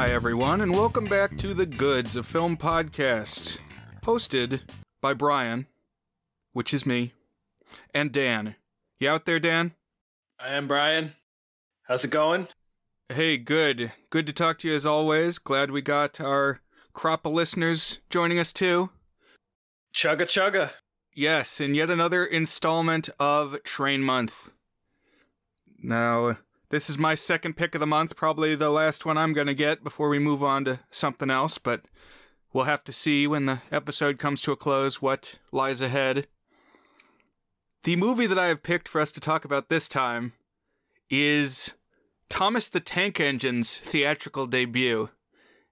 Hi, everyone, and welcome back to the Goods of Film podcast, hosted by Brian, which is me, and Dan. You out there, Dan? I am Brian. How's it going? Hey, good. Good to talk to you as always. Glad we got our crop of listeners joining us too. Chugga chugga. Yes, in yet another installment of Train Month. Now, this is my second pick of the month, probably the last one I'm going to get before we move on to something else, but we'll have to see when the episode comes to a close what lies ahead. The movie that I have picked for us to talk about this time is Thomas the Tank Engine's theatrical debut.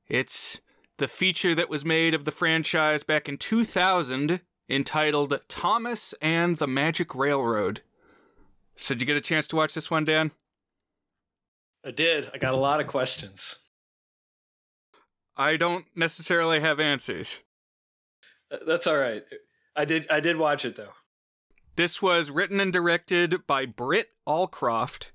It's the feature that was made of the franchise back in 2000 entitled Thomas and the Magic Railroad. So, did you get a chance to watch this one, Dan? I did. I got a lot of questions. I don't necessarily have answers. Uh, That's all right. I did. I did watch it though. This was written and directed by Britt Allcroft,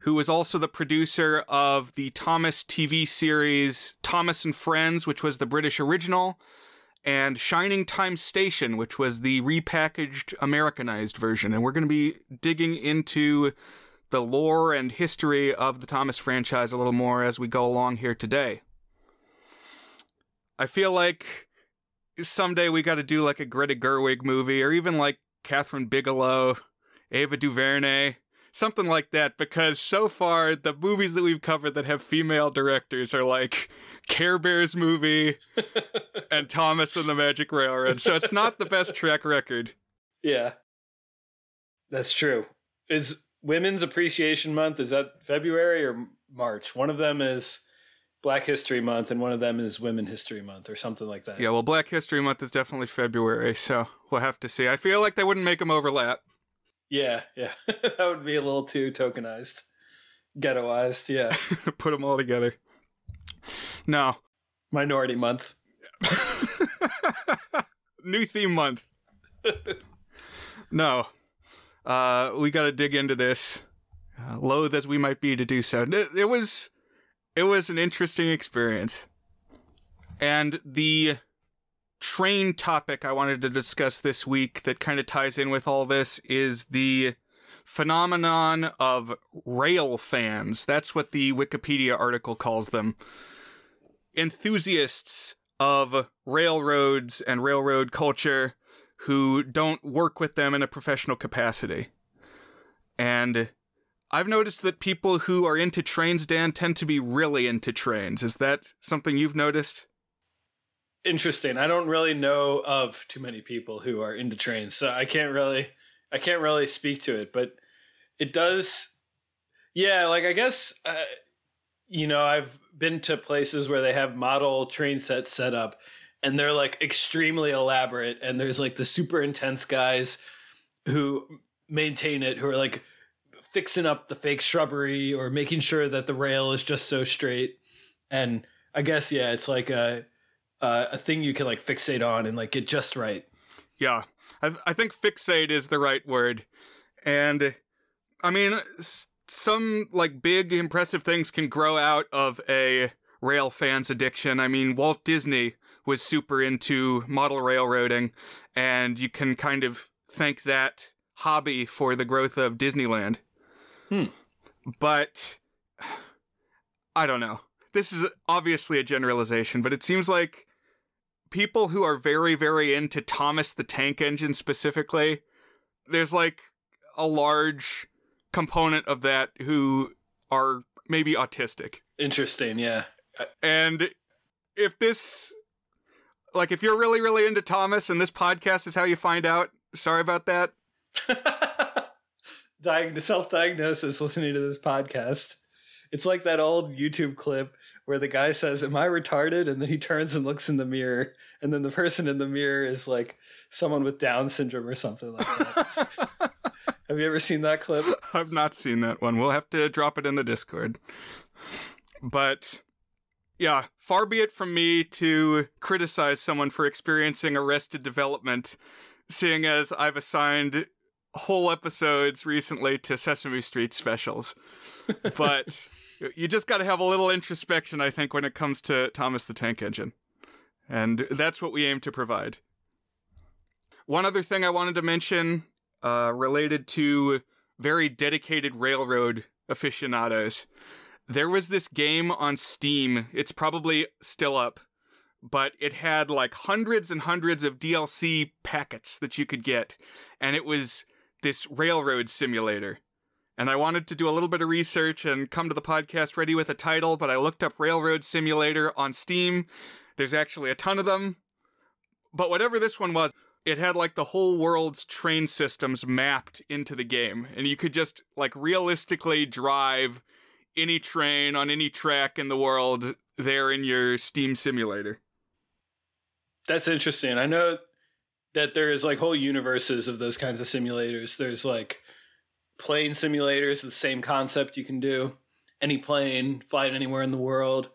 who was also the producer of the Thomas TV series Thomas and Friends, which was the British original, and Shining Time Station, which was the repackaged Americanized version. And we're going to be digging into the lore and history of the Thomas franchise a little more as we go along here today. I feel like someday we got to do like a Greta Gerwig movie or even like Kathryn Bigelow, Ava DuVernay, something like that because so far the movies that we've covered that have female directors are like Care Bears movie and Thomas and the Magic Railroad. So it's not the best track record. Yeah, that's true. Is Women's Appreciation Month? Is that February or March? One of them is Black History Month, and one of them is Women History Month, or something like that. Yeah, well, Black History Month is definitely February, so we'll have to see. I feel like they wouldn't make them overlap. Yeah, yeah. that would be a little too tokenized, ghettoized. Yeah. Put them all together. No. Minority Month. New theme month. no. Uh, we got to dig into this, uh, loath as we might be to do so. It, it was, it was an interesting experience, and the train topic I wanted to discuss this week that kind of ties in with all this is the phenomenon of rail fans. That's what the Wikipedia article calls them. Enthusiasts of railroads and railroad culture who don't work with them in a professional capacity. And I've noticed that people who are into trains, Dan, tend to be really into trains. Is that something you've noticed? Interesting. I don't really know of too many people who are into trains, so I can't really I can't really speak to it, but it does yeah, like I guess uh, you know, I've been to places where they have model train sets set up and they're like extremely elaborate and there's like the super intense guys who maintain it who are like fixing up the fake shrubbery or making sure that the rail is just so straight and i guess yeah it's like a a thing you can like fixate on and like get just right Yeah, I, I think fixate is the right word. And I mean, some like big impressive things can grow out of a rail fan's addiction. I mean, Walt Disney was super into model railroading, and you can kind of thank that hobby for the growth of Disneyland. Hmm. But I don't know. This is obviously a generalization, but it seems like people who are very, very into Thomas the Tank Engine specifically, there's like a large component of that who are maybe autistic. interesting yeah And if this, like, if you're really, really into Thomas and this podcast is how you find out, sorry about that. Diag- self-diagnosis listening to this podcast it's like that old youtube clip where the guy says am i retarded and then he turns and looks in the mirror and then the person in the mirror is like someone with down syndrome or something like that have you ever seen that clip I've not seen that one. We'll have to drop it in the Discord. But yeah, far be it from me to criticize someone for experiencing arrested development, seeing as I've assigned whole episodes recently to Sesame Street specials, but you just got to have a little introspection, I think, when it comes to Thomas the Tank Engine. And that's what we aim to provide. One other thing I wanted to mention uh, related to very dedicated railroad aficionados. There was this game on Steam. It's probably still up, but it had like hundreds and hundreds of DLC packets that you could get. And it was this railroad simulator. And I wanted to do a little bit of research and come to the podcast ready with a title, but I looked up Railroad Simulator on Steam. There's actually a ton of them. But whatever this one was, it had like the whole world's train systems mapped into the game. And you could just like realistically drive any train on any track in the world there in your Steam simulator. That's interesting. I know that there's like whole universes of those kinds of simulators. There's like plane simulators, the same concept you can do. Any plane, fly anywhere in the world.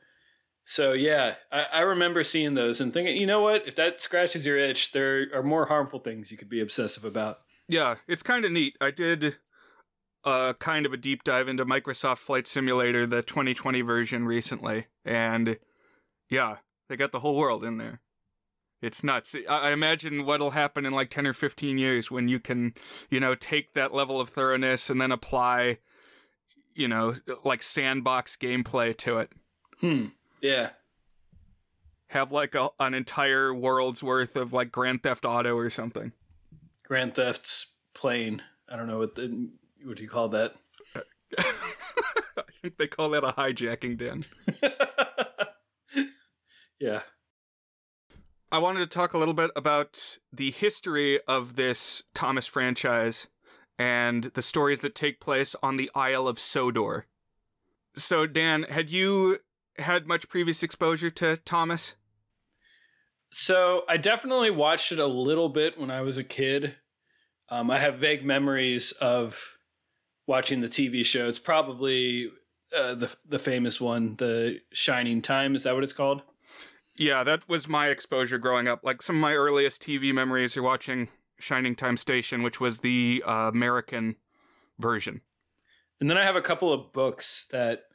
So yeah, I, I, remember seeing those and thinking, you know what? If that scratches your itch, there are more harmful things you could be obsessive about. Yeah, it's kind of neat. I did a kind of a deep dive into Microsoft Flight Simulator, the 2020 version recently, and yeah, they got the whole world in there. It's nuts. I imagine what'll happen in like 10 or 15 years when you can, you know, take that level of thoroughness and then apply, you know, like sandbox gameplay to it. Hmm. Yeah. Have like a, an entire world's worth of like Grand Theft Auto or something. Grand Theft's plane. I don't know what the, what do you call that? I think they call that a hijacking, Dan. yeah. I wanted to talk a little bit about the history of this Thomas franchise and the stories that take place on the Isle of Sodor. So, Dan, had you had much previous exposure to Thomas? So, I definitely watched it a little bit when I was a kid. Um, I have vague memories of watching the TV show. It's probably uh, the the famous one, The Shining Time. Is that what it's called? Yeah, that was my exposure growing up. Like some of my earliest TV memories are watching Shining Time Station, which was the uh, American version. And then I have a couple of books that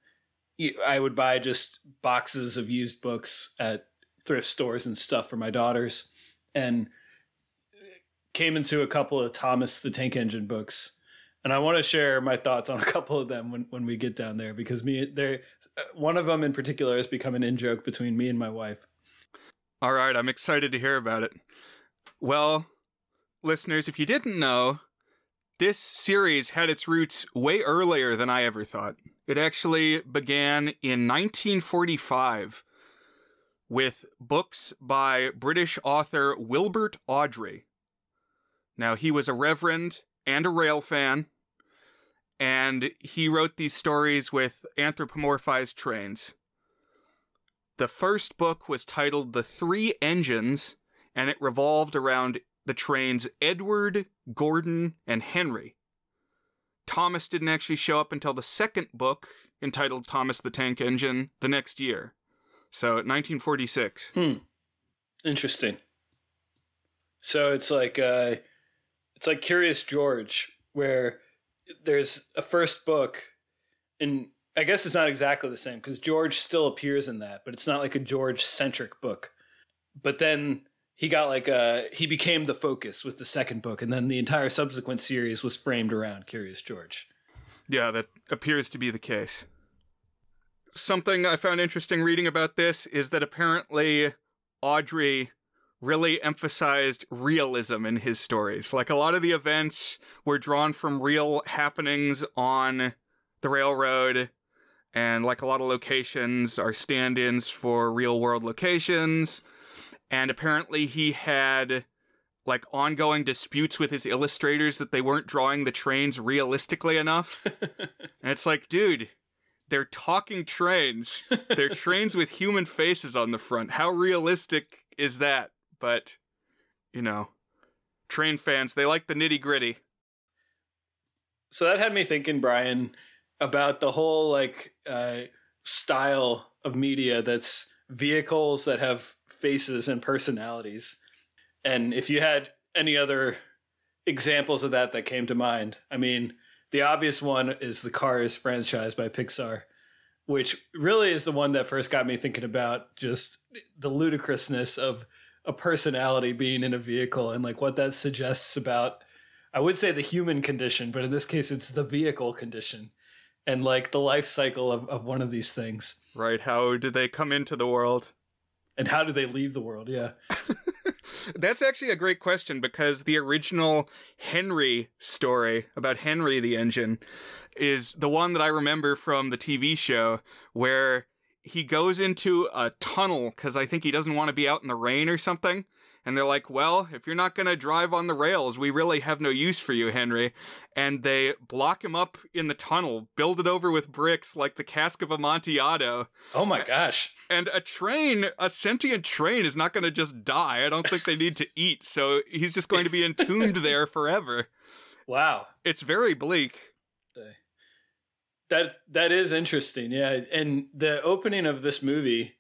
I would buy just boxes of used books at thrift stores and stuff for my daughters. And came into a couple of Thomas the Tank Engine books. And I want to share my thoughts on a couple of them when, when we get down there because me they uh, one of them in particular has become an in joke between me and my wife. All right, I'm excited to hear about it. Well, listeners, if you didn't know, this series had its roots way earlier than I ever thought. It actually began in 1945 with books by British author Wilbert Awdry. Now, he was a reverend and a rail fan, and he wrote these stories with anthropomorphized trains. The first book was titled The Three Engines, and it revolved around the trains Edward, Gordon, and Henry. Thomas didn't actually show up until the second book, entitled Thomas the Tank Engine, the next year. So, 1946. Hmm. Interesting. So it's like uh, it's like Curious George, where there's a first book, and I guess it's not exactly the same because George still appears in that, but it's not like a George centric book. But then he got like a he became the focus with the second book, and then the entire subsequent series was framed around Curious George. Yeah, that appears to be the case. Something I found interesting reading about this is that apparently Awdry really emphasized realism in his stories. Like a lot of the events were drawn from real happenings on the railroad and like a lot of locations are stand-ins for real world locations. And apparently he had like ongoing disputes with his illustrators that they weren't drawing the trains realistically enough. And it's like dude they're talking trains. They're trains with human faces on the front. How realistic is that but you know train fans they like the nitty gritty so that had me thinking brian about the whole like uh, style of media that's vehicles that have faces and personalities. And if you had any other examples of that that came to mind. I mean, the obvious one is the Cars franchise by Pixar, which really is the one that first got me thinking about just the ludicrousness of a personality being in a vehicle and like what that suggests about I would say the human condition, but in this case it's the vehicle condition and like the life cycle of, of one of these things. Right. How do they come into the world? And how do they leave the world? Yeah. That's actually a great question because the original Henry story about Henry the engine is the one that I remember from the TV show where he goes into a tunnel because I think he doesn't want to be out in the rain or something. And they're like, well, if you're not going to drive on the rails, we really have no use for you, Henry. And they block him up in the tunnel, build it over with bricks like the cask of Amontillado. Oh my gosh. And a train, a sentient train, is not going to just die. I don't think they need to eat. So he's just going to be entombed there forever. Wow. It's very bleak. That that is interesting. Yeah, and the opening of this movie,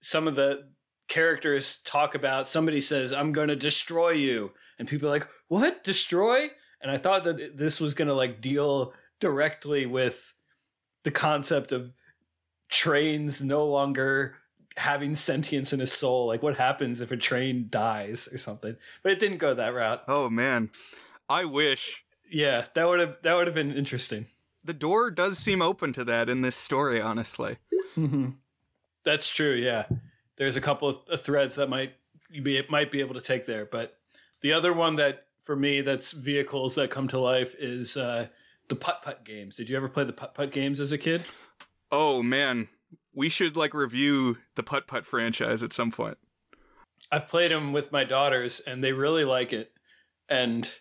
some of the characters talk about somebody says, "I'm going to destroy you," and people are like, "What? Destroy?" And I thought that this was going to like deal directly with the concept of trains no longer having sentience in his soul. Like, what happens if a train dies or something? But it didn't go that route. Oh man, I wish. Yeah, that would have that would have been interesting. The door does seem open to that in this story, honestly. Mm-hmm. That's true. Yeah, there's a couple of threads that might be might be able to take there, but the other one that for me that's vehicles that come to life is uh, the putt putt games. Did you ever play the putt putt games as a kid? Oh man, we should like review the putt putt franchise at some point. I've played them with my daughters, and they really like it, and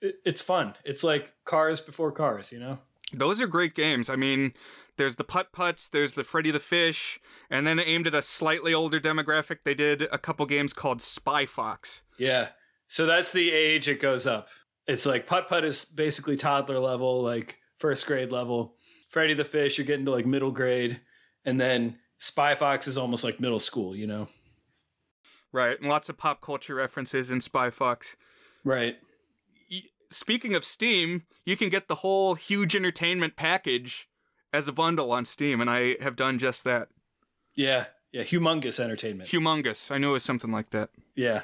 it's fun. It's like cars before cars, you know. Those are great games. I mean, there's the putt putts, there's the Freddy the Fish, and then aimed at a slightly older demographic, they did a couple games called Spy Fox. Yeah. So that's the age it goes up. It's like putt putt is basically toddler level, like first grade level. Freddy the Fish, you're getting to like middle grade, and then Spy Fox is almost like middle school, you know. Right, and lots of pop culture references in Spy Fox. Right speaking of Steam, you can get the whole huge entertainment package as a bundle on Steam, and I have done just that. Yeah, yeah, humongous entertainment. Humongous. I knew it was something like that. Yeah.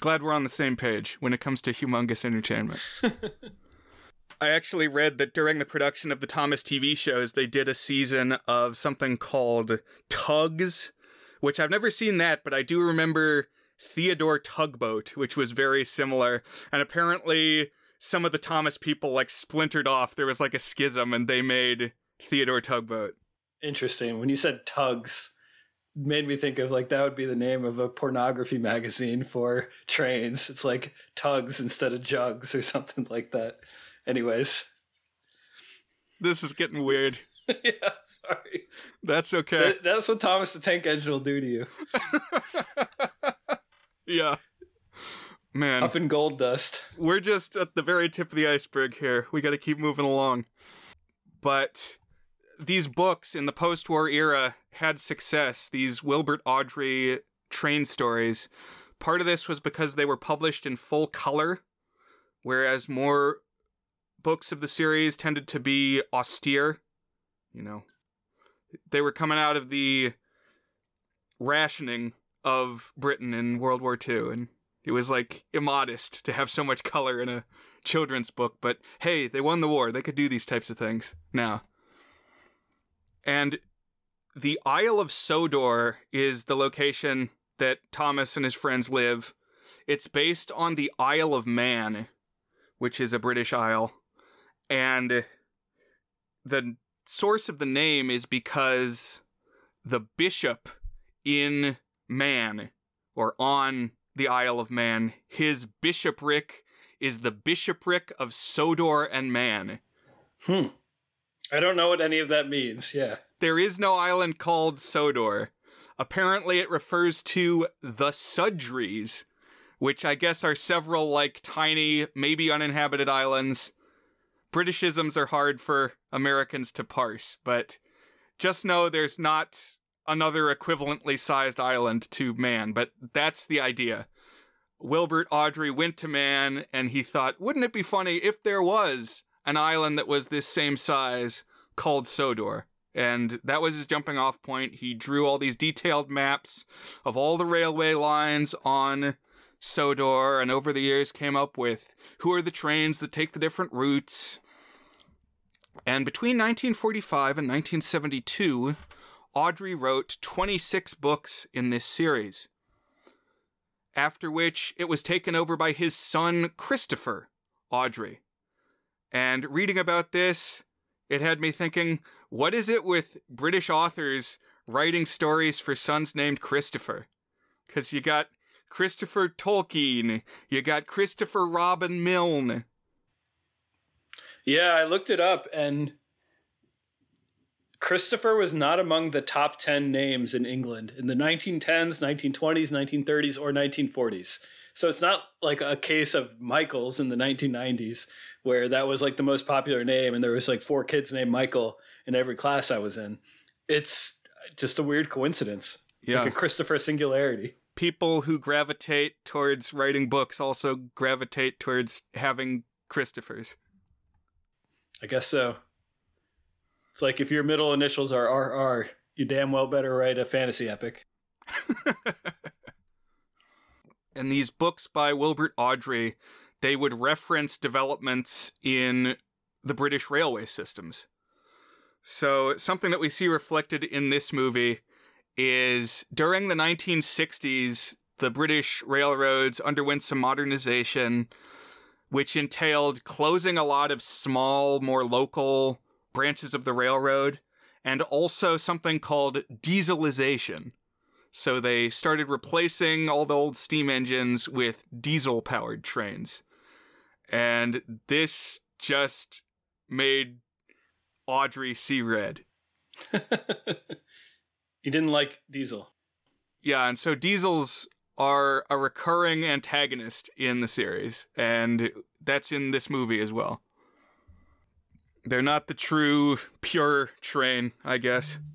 Glad we're on the same page when it comes to humongous entertainment. I actually read that during the production of the Thomas TV shows, they did a season of something called Tugs, which I've never seen that, but I do remember Theodore Tugboat, which was very similar. And apparently, some of the Thomas people like splintered off. There was like a schism, and they made Theodore Tugboat. Interesting. When you said tugs, made me think of like that would be the name of a pornography magazine for trains. It's like tugs instead of jugs or something like that. Anyways, this is getting weird. yeah, sorry. That's okay. That, that's what Thomas the Tank Engine will do to you. yeah. Man. Up in gold dust. We're just at the very tip of the iceberg here. We got to keep moving along. But these books in the post war era had success, these Wilbert Awdry train stories. Part of this was because they were published in full color, whereas more books of the series tended to be austere. You know, they were coming out of the rationing of Britain in World War II, and it was like immodest to have so much color in a children's book, but hey, they won the war. They could do these types of things now. And the Isle of Sodor is the location that Thomas and his friends live. It's based on the Isle of Man, which is a British isle. And the source of the name is because the bishop in Man or on the Isle of Man. His bishopric is the bishopric of Sodor and Man. Hmm. I don't know what any of that means. Yeah. There is no island called Sodor. Apparently, it refers to the Sudreys, which I guess are several, like, tiny, maybe uninhabited islands. Britishisms are hard for Americans to parse, but just know there's not another equivalently sized island to man, but that's the idea. Wilbert Awdry went to Man and he thought, wouldn't it be funny if there was an island that was this same size called Sodor? And that was his jumping off point. He drew all these detailed maps of all the railway lines on Sodor and over the years came up with who are the trains that take the different routes. And between 1945 and 1972, Awdry wrote 26 books in this series. After which it was taken over by his son Christopher Awdry. And reading about this, it had me thinking, what is it with British authors writing stories for sons named Christopher? Because you got Christopher Tolkien, you got Christopher Robin Milne. Yeah, I looked it up and Christopher was not among the top 10 names in England in the 1910s, 1920s, 1930s, or 1940s. So it's not like a case of Michael's in the 1990s where that was like the most popular name and there was like four kids named Michael in every class I was in. It's just a weird coincidence. It's Yeah. like a Christopher singularity. People who gravitate towards writing books also gravitate towards having Christophers. I guess so. It's like if your middle initials are RR, you damn well better write a fantasy epic. and these books by Wilbert Awdry, they would reference developments in the British railway systems. So, something that we see reflected in this movie is during the 1960s, the British railroads underwent some modernization, which entailed closing a lot of small, more local branches of the railroad, and also something called dieselization. So they started replacing all the old steam engines with diesel powered trains. And this just made Awdry see red. you didn't like Diesel. Yeah, and so diesels are a recurring antagonist in the series, and that's in this movie as well. They're not the true, pure train, I guess.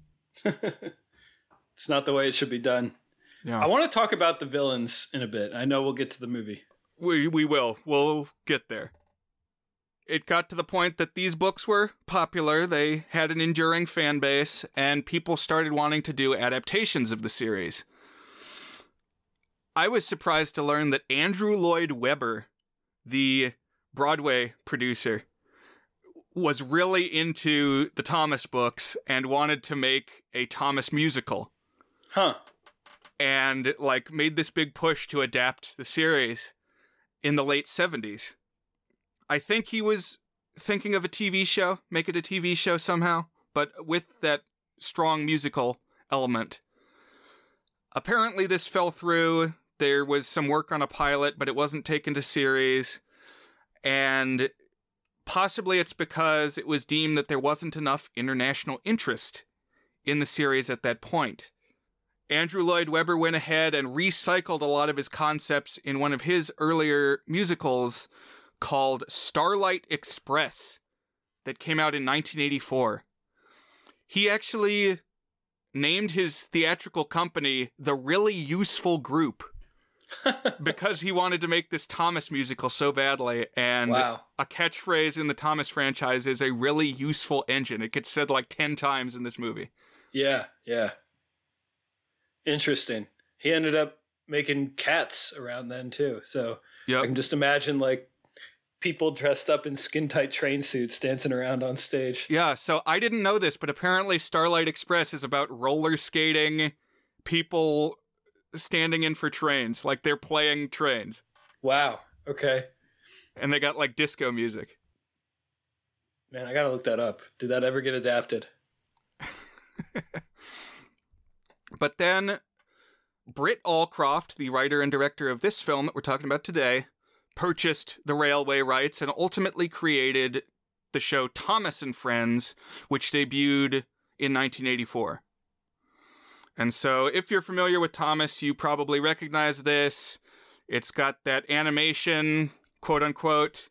It's not the way it should be done. Yeah. I want to talk about the villains in a bit. I know we'll get to the movie. We we will. We'll get there. It got to the point that these books were popular, they had an enduring fan base, and people started wanting to do adaptations of the series. I was surprised to learn that Andrew Lloyd Webber, the Broadway producer, was really into the Thomas books and wanted to make a Thomas musical Huh. and like made this big push to adapt the series in the late 70s. I think he was thinking of a TV show, make it a TV show somehow, but with that strong musical element. Apparently this fell through. There was some work on a pilot, but it wasn't taken to series. And possibly it's because it was deemed that there wasn't enough international interest in the series at that point. Andrew Lloyd Webber went ahead and recycled a lot of his concepts in one of his earlier musicals called Starlight Express that came out in 1984. He actually named his theatrical company the Really Useful Group because he wanted to make this Thomas musical so badly. And wow. a catchphrase in the Thomas franchise is a really useful engine. It gets said like 10 times in this movie. Yeah, yeah. Interesting. He ended up making cats around then too. So Yep. I can just imagine like people dressed up in skin tight train suits dancing around on stage. Yeah, so I didn't know this, but apparently Starlight Express is about roller skating, people standing in for trains, like they're playing trains, Wow. Okay. and they got like disco music. Man, I gotta look that up. Did that ever get adapted? But then Britt Allcroft, the writer and director of this film that we're talking about today, purchased the railway rights and ultimately created the show Thomas and Friends, which debuted in 1984. And so, if you're familiar with Thomas, you probably recognize this. It's got that animation, quote unquote,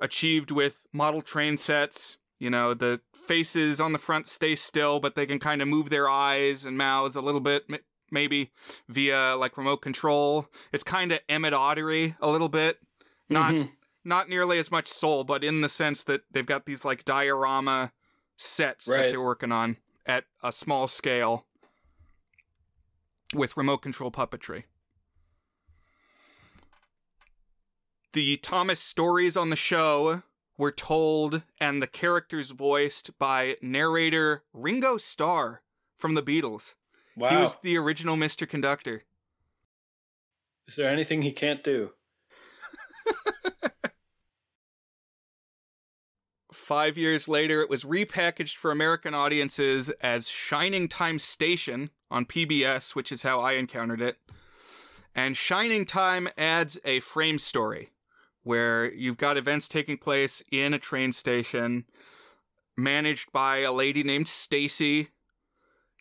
achieved with model train sets. You know, the faces on the front stay still, but they can kind of move their eyes and mouths a little bit, maybe via like remote control. It's kind of Emmett Ottery a little bit. Not Mhm. not nearly as much soul, but in the sense that they've got these like diorama sets that they're working on at a small scale with remote control puppetry. The Thomas stories on the show were told and the characters voiced by narrator Ringo Starr from the Beatles. Wow. He was the original Mr. Conductor. Is there anything he can't do? Five years later, it was repackaged for American audiences as Shining Time Station on PBS, which is how I encountered it. And Shining Time adds a frame story where you've got events taking place in a train station managed by a lady named Stacy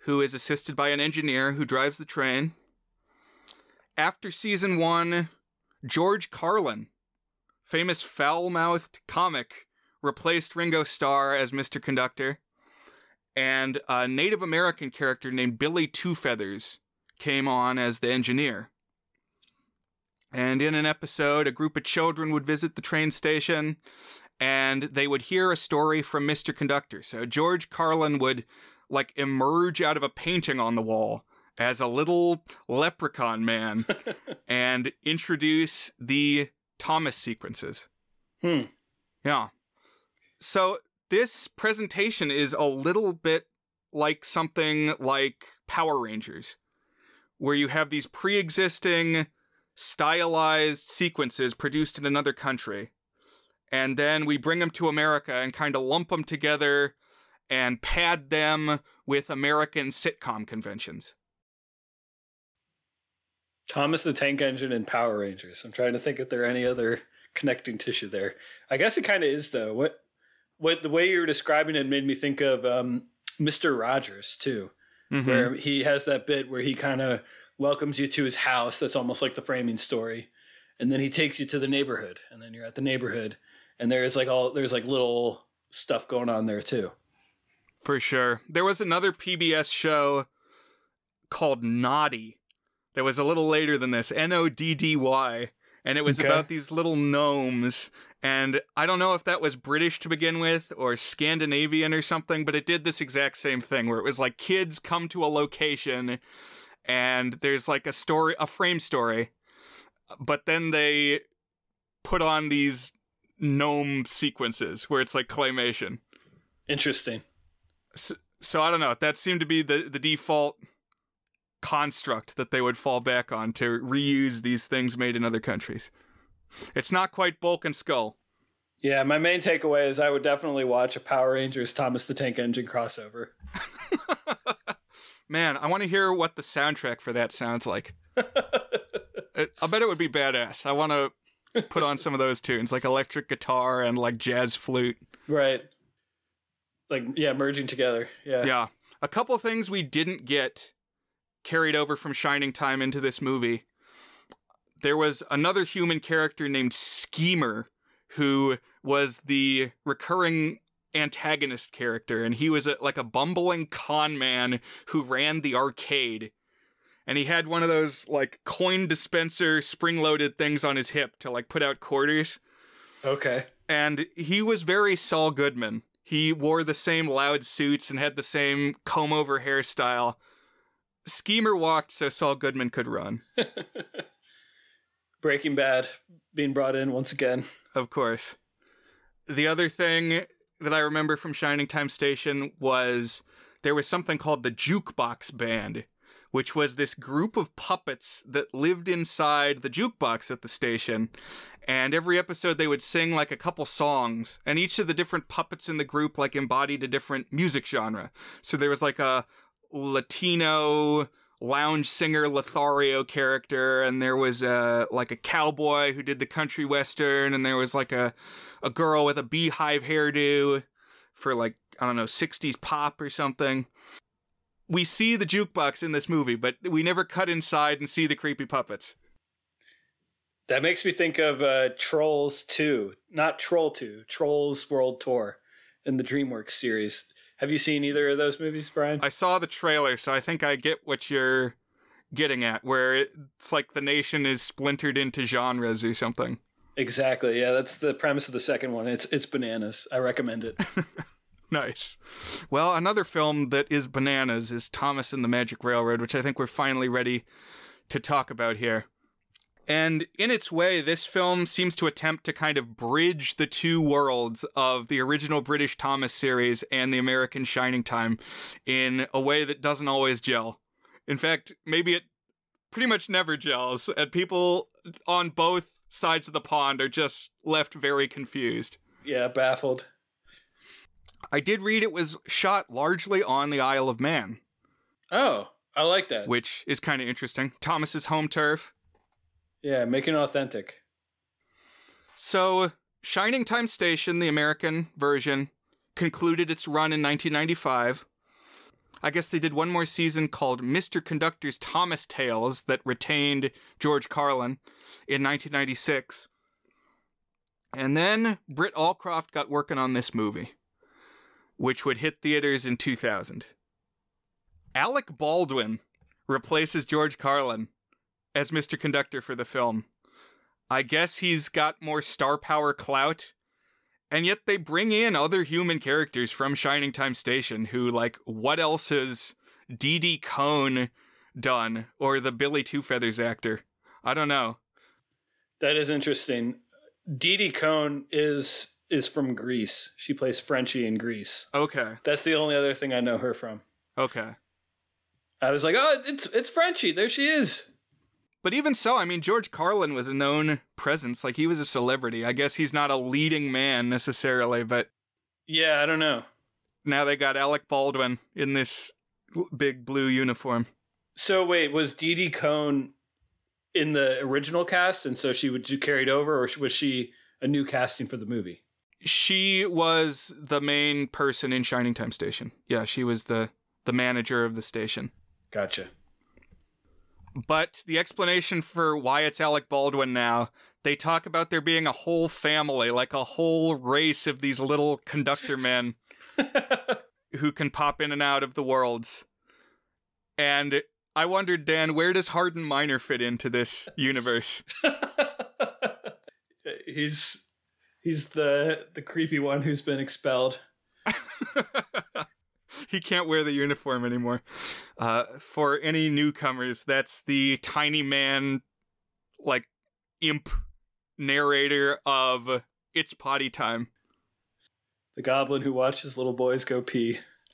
who is assisted by an engineer who drives the train. After season 1, George Carlin, famous foul-mouthed comic replaced Ringo Starr as Mr. Conductor, and a Native American character named Billy Two Feathers came on as the engineer. And in an episode, a group of children would visit the train station and they would hear a story from Mr. Conductor. So George Carlin would like emerge out of a painting on the wall as a little leprechaun man and introduce the Thomas sequences. Hmm. Yeah. So this presentation is a little bit like something like Power Rangers, where you have these pre existing stylized sequences produced in another country. And then we bring them to America and kind of lump them together and pad them with American sitcom conventions. Thomas the Tank Engine and Power Rangers. I'm trying to think if there are any other connecting tissue there. I guess it kind of is though. What what the way you were describing it made me think of um, Mr. Rogers too, Mhm. where he has that bit where he kind of welcomes you to his house. That's almost like the framing story, and then he takes you to the neighborhood, and then you're at the neighborhood, and there's like all there's like little stuff going on there too. For sure. There was another PBS show called Noddy that was a little later than this N O D D Y. And it was Okay. about these little gnomes. And I don't know if that was British to begin with or Scandinavian or something, but it did this exact same thing where it was like kids come to a location and there's like a story, a frame story, but then they put on these gnome sequences where it's like claymation. Interesting. So I don't know. That seemed to be the the default construct that they would fall back on to reuse these things made in other countries. It's not quite Bulk and Skull. Yeah, my main takeaway is I would definitely watch a Power Rangers Thomas the Tank Engine crossover. Man, I want to hear what the soundtrack for that sounds like. It, I bet it would be badass. I want to put on some of those tunes, like electric guitar and like jazz flute. Right. Like yeah, merging together. Yeah. Yeah. A couple things we didn't get carried over from Shining Time into this movie. There was another human character named Schemer who was the recurring antagonist character and he was a, like a bumbling con man who ran the arcade and he had one of those like coin dispenser spring loaded things on his hip to like put out quarters Okay. and he was very Saul Goodman. He wore the same loud suits and had the same comb over hairstyle. Schemer walked so Saul Goodman could run, Breaking Bad being brought in once again. of course. The other thing that I remember from Shining Time Station was there was something called the Jukebox Band, which was this group of puppets that lived inside the jukebox at the station. And every episode they would sing like a couple songs, and each of the different puppets in the group like embodied a different music genre. So there was like a Latino lounge singer Lothario character, and there was a like a cowboy who did the country western, and there was like a a girl with a beehive hairdo for like I don't know 60s pop or something. We see the jukebox in this movie, but we never cut inside and see the creepy puppets. That makes me think of uh, Trolls 2. Not Troll 2, Trolls World Tour in the DreamWorks series. Have you seen either of those movies, Brian? I saw the trailer, so I think I get what you're getting at, where it's like the nation is splintered into genres or something. Exactly. Yeah, that's the premise of the second one. It's it's bananas. I recommend it. nice. Well, another film that is bananas is Thomas and the Magic Railroad, which I think we're finally ready to talk about here. And in its way, this film seems to attempt to kind of bridge the two worlds of the original British Thomas series and the American Shining Time in a way that doesn't always gel. In fact, maybe it pretty much never gels, and people on both sides of the pond are just left very confused. Yeah, baffled. I did read it was shot largely on the Isle of Man. Oh, I like that. Which is kind of interesting. Thomas's home turf. Yeah, make it authentic. So, Shining Time Station, the American version, concluded its run in 1995. I guess they did one more season called Mr. Conductor's Thomas Tales that retained George Carlin in 1996. And then Britt Allcroft got working on this movie, which would hit theaters in 2000. Alec Baldwin replaces George Carlin as Mr. Conductor for the film. I guess he's got more star power clout. And yet they bring in other human characters from Shining Time Station who, like, what else has Didi Conn done? Or the Billy Two Feathers actor? I don't know. That is interesting. Didi Conn is is from Grease. She plays Frenchie in Grease. Okay. That's the only other thing I know her from. Okay. I was like, oh, it's it's Frenchie. There she is. But even so, I mean, George Carlin was a known presence. Like he was a celebrity. I guess he's not a leading man necessarily, but yeah, I don't know. Now they got Alec Baldwin in this big blue uniform. So wait, was Didi Conn in the original cast, and so she would you carried over, or was she a new casting for the movie? She was the main person in Shining Time Station. Yeah, she was the the manager of the station. Gotcha. But the explanation for why it's Alec Baldwin now, they talk about there being a whole family, like a whole race of these little conductor men who can pop in and out of the worlds. And I wondered, Dan, where does Hardin Minor fit into this universe? he's he's the the creepy one who's been expelled. he can't wear the uniform anymore. Uh, for any newcomers, that's the tiny man, like imp narrator of It's Potty Time. The goblin who watches little boys go pee.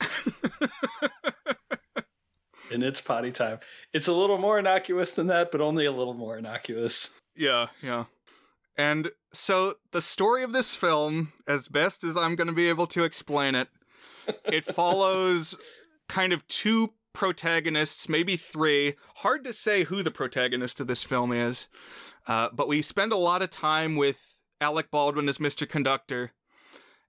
and it's potty time. It's a little more innocuous than that, but only a little more innocuous. Yeah, yeah. And so the story of this film, as best as I'm going to be able to explain it, it follows kind of two protagonists, maybe three. Hard to say who the protagonist of this film is, uh, but we spend a lot of time with Alec Baldwin as Mr. Conductor,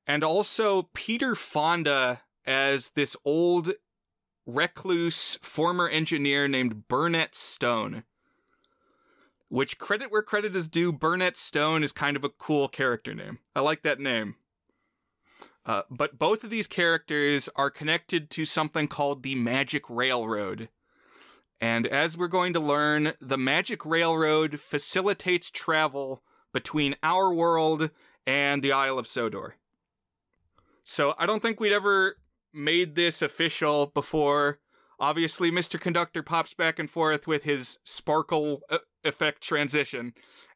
and also Peter Fonda as this old recluse former engineer named Burnett Stone. Which credit where credit is due, Burnett Stone is kind of a cool character name. I like that name. Uh, but both of these characters are connected to something called the Magic Railroad. And as we're going to learn, the Magic Railroad facilitates travel between our world and the Isle of Sodor. So I don't think we'd ever made this official before. Obviously, Mr. Conductor pops back and forth with his sparkle uh, effect transition.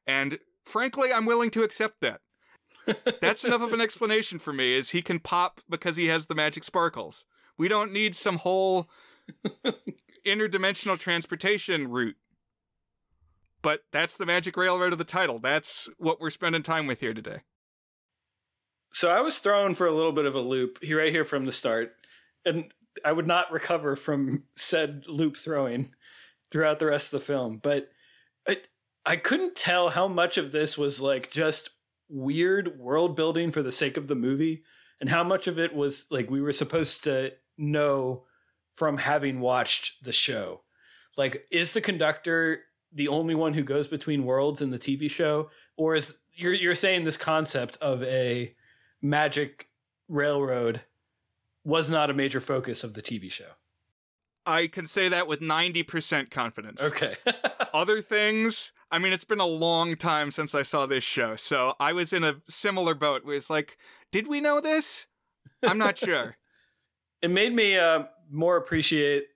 And frankly, I'm willing to accept that. That's enough of an explanation for me is he can pop because he has the magic sparkles. We don't need some whole interdimensional transportation route. But that's the magic railroad of the title. That's what we're spending time with here today. So I was thrown for a little bit of a loop here right here from the start. And I would not recover from said loop throwing throughout the rest of the film. But I, I couldn't tell how much of this was like just weird world building for the sake of the movie and how much of it was like we were supposed to know from having watched the show. Like, is the conductor the only one who goes between worlds in the TV show, or is you're you're saying this concept of a magic railroad was not a major focus of the TV show? I can say that with 90% confidence. Okay. Other things, I mean, it's been a long time since I saw this show, so I was in a similar boat where it's like, did we know this? I'm not sure. it made me uh, more appreciate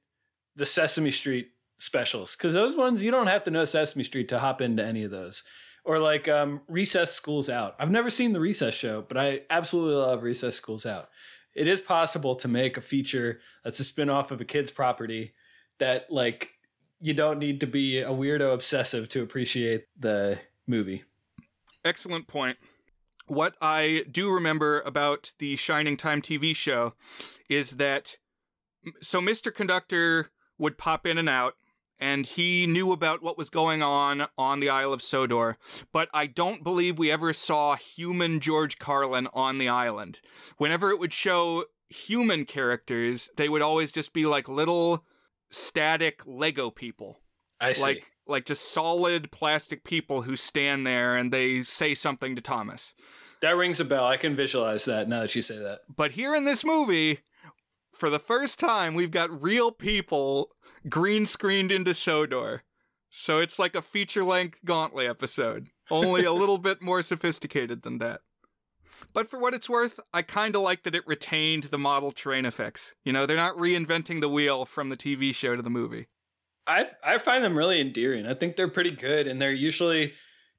the Sesame Street specials because those ones you don't have to know Sesame Street to hop into any of those. Or like um, Recess School's Out. I've never seen the Recess show, but I absolutely love Recess School's Out. It is possible to make a feature that's a spin-off of a kid's property that like you don't need to be a weirdo obsessive to appreciate the movie. Excellent point. What I do remember about the Shining Time TV show is that so Mr. Conductor would pop in and out and he knew about what was going on on the Isle of Sodor, but I don't believe we ever saw human George Carlin on the island. Whenever it would show human characters, they would always just be like little static Lego people. I see. Like like just solid plastic people who stand there and they say something to Thomas. That rings a bell. I can visualize that now that you say that. But here in this movie, for the first time, we've got real people green screened into Sodor. So it's like a feature length Gauntlet episode, only a little bit more sophisticated than that. But for what it's worth, I kind of like that it retained the model train effects. You know, they're not reinventing the wheel from the TV show to the movie. I I find them really endearing. I think they're pretty good, and they're usually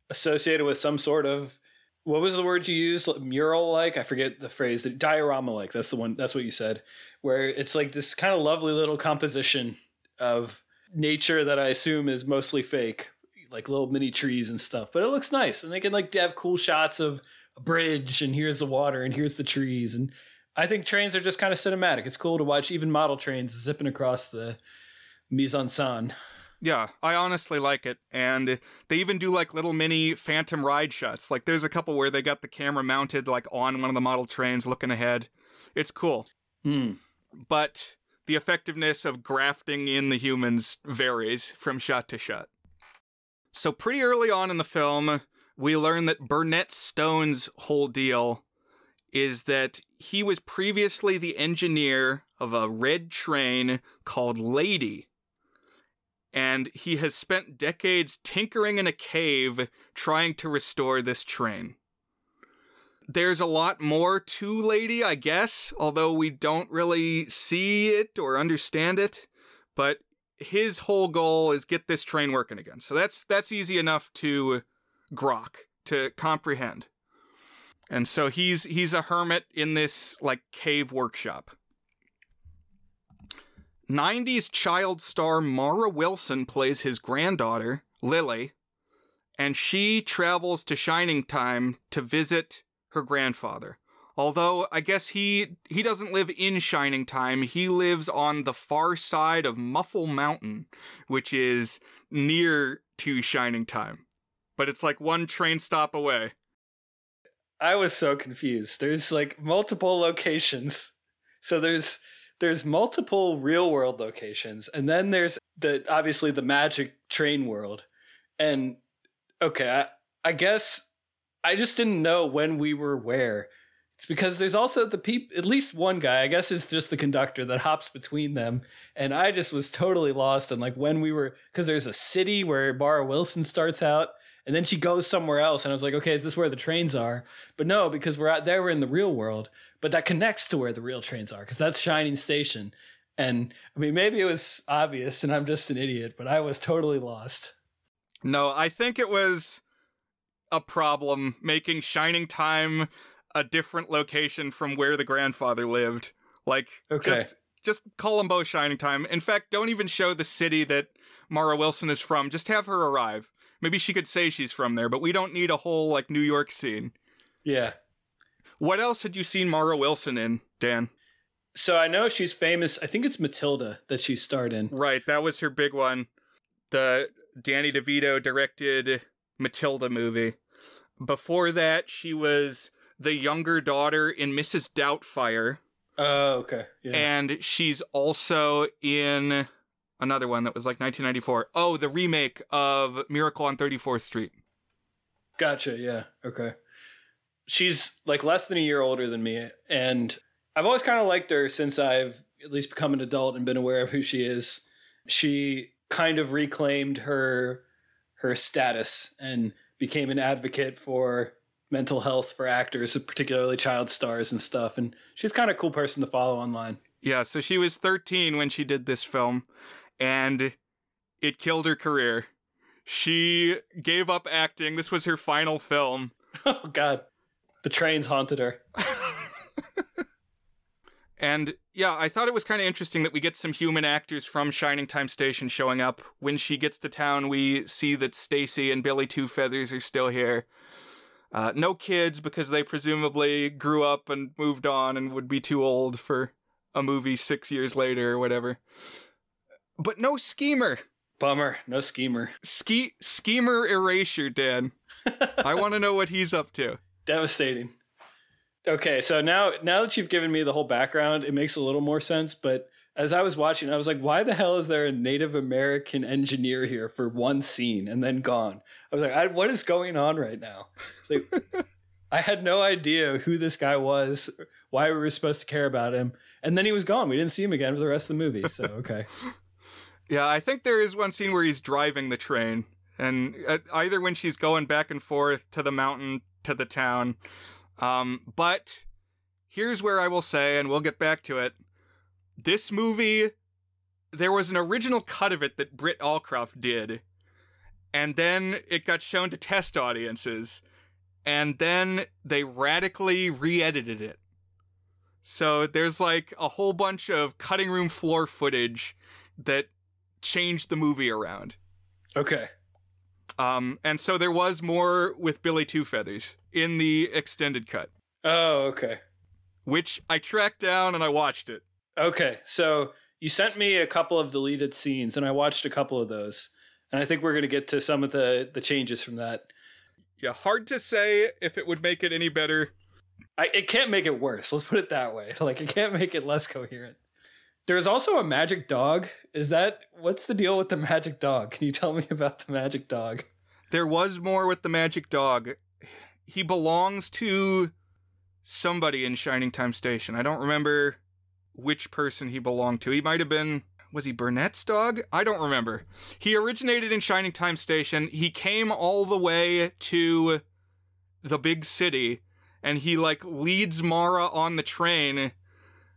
associated with some sort of what was the word you used? Mural like? I forget the phrase. Diorama like. That's the one. That's what you said. Where it's like this kind of lovely little composition of nature that I assume is mostly fake, like little mini trees and stuff. But it looks nice, and they can like have cool shots of a bridge, and here's the water, and here's the trees, and I think trains are just kind of cinematic. It's cool to watch even model trains zipping across the mise en scène. Yeah, I honestly like it. And they even do like little mini phantom ride shots. Like there's a couple where they got the camera mounted like on one of the model trains looking ahead. It's cool. Mm. But the effectiveness of grafting in the humans varies from shot to shot. So, pretty early on in the film, we learn that Burnett Stone's whole deal is that he was previously the engineer of a red train called Lady. And he has spent decades tinkering in a cave trying to restore this train there's a lot more to Lady, I guess, although we don't really see it or understand it. But his whole goal is get this train working again. So that's that's easy enough to grok, to comprehend. And so he's he's a hermit in this like cave workshop. 90s child star Mara Wilson plays his granddaughter, Lily, and she travels to Shining Time to visit her grandfather. Although I guess he he doesn't live in Shining Time, he lives on the far side of Muffle Mountain, which is near to Shining Time. But it's like one train stop away. I was so confused. There's like multiple locations. So there's there's multiple real world locations and then there's the obviously the magic train world. And okay, I, I guess I just didn't know when we were where. It's because there's also the peop at least one guy, I guess it's just the conductor that hops between them. And I just was totally lost and like when we were because there's a city where Mara Wilson starts out and then she goes somewhere else and I was like, okay, is this where the trains are? But no, because we're out there we're in the real world, but that connects to where the real trains are, because that's Shining Station. And I mean maybe it was obvious and I'm just an idiot, but I was totally lost. No, I think it was a problem making Shining Time a different location from where the grandfather lived. Like, okay. just just call them both Shining Time. In fact, don't even show the city that Mara Wilson is from. Just have her arrive. Maybe she could say she's from there, but we don't need a whole like New York scene. Yeah. What else had you seen Mara Wilson in, Dan? So I know she's famous. I think it's Matilda that she starred in. Right, that was her big one. The Danny DeVito directed Matilda movie. Before that, she was the younger daughter in Mrs. Doubtfire. Oh, okay. Yeah. And she's also in another one that was like 1994. Oh, the remake of Miracle on 34th Street. Gotcha. Yeah. Okay. She's like less than a year older than me. And I've always kind of liked her since I've at least become an adult and been aware of who she is, she kind of reclaimed her her status and became an advocate for mental health for actors, particularly child stars and stuff. And she's kind of a cool person to follow online. Yeah, so she was 13 when she did this film, and it killed her career. She gave up acting. This was her final film. Oh, God. The trains haunted her. and yeah, I thought it was kind of interesting that we get some human actors from Shining Time Station showing up. When she gets to town, we see that Stacy and Billy Two Feathers are still here. Uh, no kids because they presumably grew up and moved on and would be too old for a movie six years later or whatever. But no schemer. Bummer. No schemer. Ski schemer erasure, Dan. I want to know what he's up to. Devastating. Okay, so now now that you've given me the whole background, it makes a little more sense. But as I was watching, I was like, why the hell is there a Native American engineer here for one scene and then gone? I was like, I, what is going on right now? Like, I had no idea who this guy was, why we were supposed to care about him, and then he was gone. We didn't see him again for the rest of the movie. So okay. Yeah, I think there is one scene where he's driving the train, and uh, either when she's going back and forth to the mountain to the town. Um, but here's where I will say, and we'll get back to it. This movie, there was an original cut of it that Britt Allcroft did, and then it got shown to test audiences, and then they radically re edited it. So there's like a whole bunch of cutting room floor footage that changed the movie around. Okay. Um, and so there was more with Billy Two Feathers in the extended cut. Oh, okay. Which I tracked down and I watched it. Okay, so you sent me a couple of deleted scenes, and I watched a couple of those, and I think we're going to get to some of the the changes from that. Yeah, hard to say if it would make it any better. I, it can't make it worse. Let's put it that way. Like it can't make it less coherent. There's also a magic dog. Is that what's the deal with the magic dog? Can you tell me about the magic dog? There was more with the magic dog. He belongs to somebody in Shining Time Station. I don't remember which person he belonged to. He might have been was he Burnett's dog? I don't remember. He originated in Shining Time Station. He came all the way to the big city and he like leads Mara on the train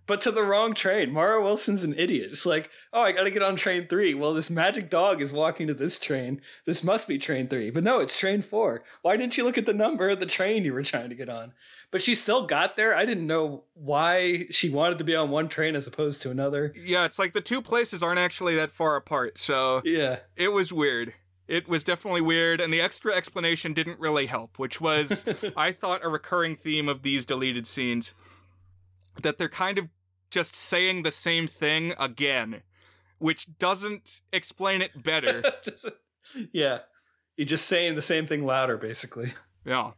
but to the wrong train. Mara Wilson's an idiot. It's like, oh, I gotta get on train three. Well, this magic dog is walking to this train. This must be train three. But no, it's train four. Why didn't you look at the number of the train you were trying to get on? But she still got there. I didn't know why she wanted to be on one train as opposed to another. Yeah, it's like the two places aren't actually that far apart. So yeah, it was weird. It was definitely weird, and the extra explanation didn't really help, which was, I thought, a recurring theme of these deleted scenes. That they're kind of just saying the same thing again, which doesn't explain it better. yeah. You're just saying the same thing louder, basically. Yeah.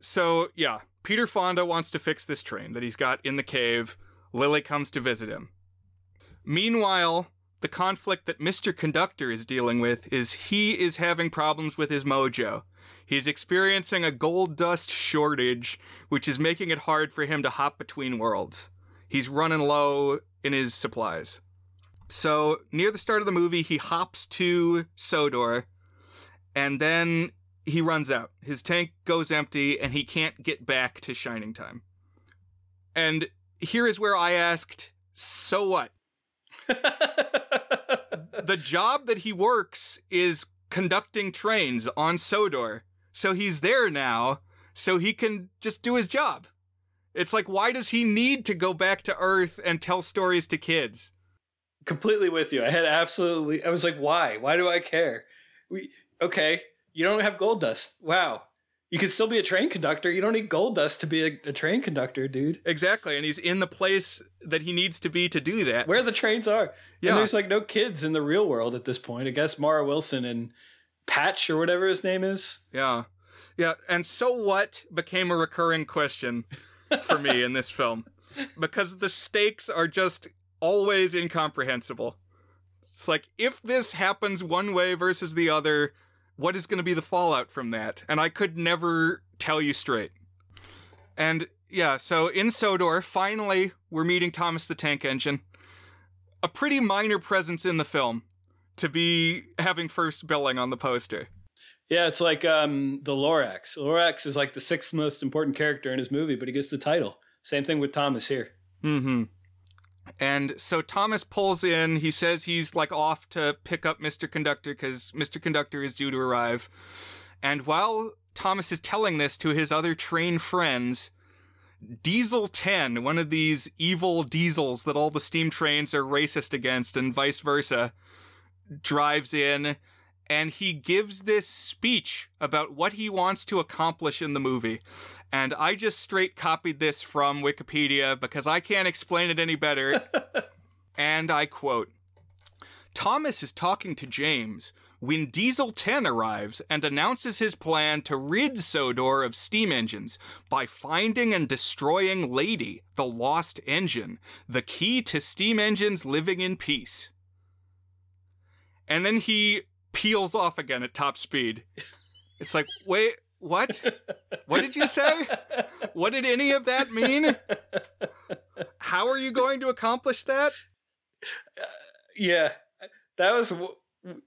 So, yeah, Peter Fonda wants to fix this train that he's got in the cave. Lily comes to visit him. Meanwhile, the conflict that Mr. Conductor is dealing with is he is having problems with his mojo. He's experiencing a gold dust shortage, which is making it hard for him to hop between worlds he's running low in his supplies. So near the start of the movie, he hops to Sodor, and then he runs out. His tank goes empty, and he can't get back to Shining Time. And here is where I asked, so what? the job that he works is conducting trains on Sodor. So he's there now, so he can just do his job. It's like, why does he need to go back to Earth and tell stories to kids? Completely with you. I had absolutely. I was like, why? Why do I care? We okay. You don't have gold dust. Wow. You can still be a train conductor. You don't need gold dust to be a, a, train conductor, dude. Exactly, and he's in the place that he needs to be to do that. Where the trains are. Yeah. And there's like no kids in the real world at this point. I guess Mara Wilson and Patch or whatever his name is. Yeah. Yeah, and so what became a recurring question for me in this film because the stakes are just always incomprehensible. It's like if this happens one way versus the other, what is going to be the fallout from that? And I could never tell you straight. And yeah, so in Sodor, finally, we're meeting Thomas the Tank Engine. a pretty minor presence in the film to be having first billing on the poster. Yeah, it's like um, the Lorax. Lorax is like the sixth most important character in his movie, but he gets the title. Same thing with Thomas here. Mm-hmm. And so Thomas pulls in. He says he's like off to pick up Mr. Conductor because Mr. Conductor is due to arrive. And while Thomas is telling this to his other train friends, Diesel 10, one of these evil diesels that all the steam trains are racist against and vice versa, drives in and he gives this speech about what he wants to accomplish in the movie. And I just straight copied this from Wikipedia because I can't explain it any better. and I quote Thomas is talking to James when Diesel 10 arrives and announces his plan to rid Sodor of steam engines by finding and destroying Lady, the lost engine, the key to steam engines living in peace. And then he peels off again at top speed. It's like, wait, what? What did you say? What did any of that mean? How are you going to accomplish that? Uh, yeah, that was w-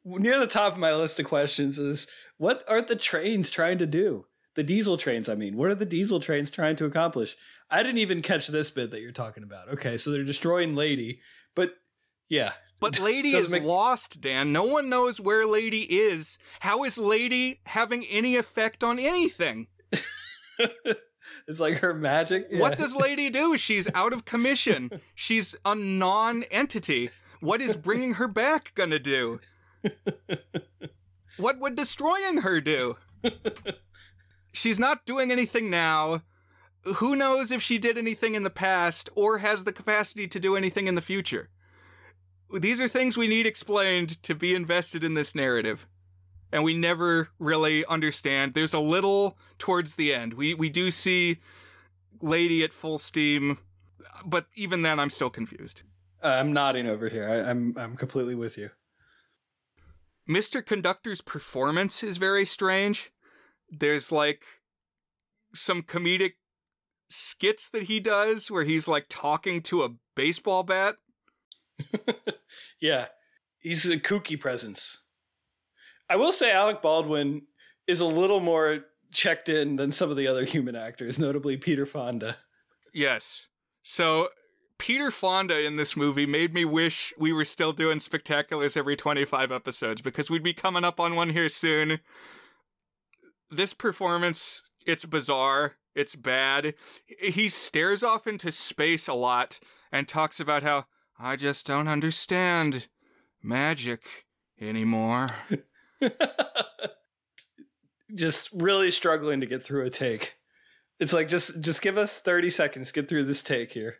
near the top of my list of questions. Is what are the trains trying to do? The diesel trains, I mean, what are the diesel trains trying to accomplish? I didn't even catch this bit that you're talking about. Okay, so they're destroying Lady, but yeah, but Lady is make... lost, Dan. No one knows where Lady is. How is Lady having any effect on anything? it's like her magic. Yeah. What does Lady do? She's out of commission. She's a non entity. What is bringing her back gonna do? What would destroying her do? She's not doing anything now. Who knows if she did anything in the past or has the capacity to do anything in the future? These are things we need explained to be invested in this narrative. And we never really understand. There's a little towards the end. We we do see Lady at full steam, but even then I'm still confused. Uh, I'm nodding over here. I, I'm I'm completely with you. Mr. Conductor's performance is very strange. There's like some comedic skits that he does where he's like talking to a baseball bat yeah, he's a kooky presence. I will say Alec Baldwin is a little more checked in than some of the other human actors, notably Peter Fonda. Yes. So Peter Fonda in this movie made me wish we were still doing spectaculars every 25 episodes because we'd be coming up on one here soon. This performance, it's bizarre, it's bad. He stares off into space a lot and talks about how I just don't understand magic anymore. just really struggling to get through a take. It's like just just give us 30 seconds get through this take here.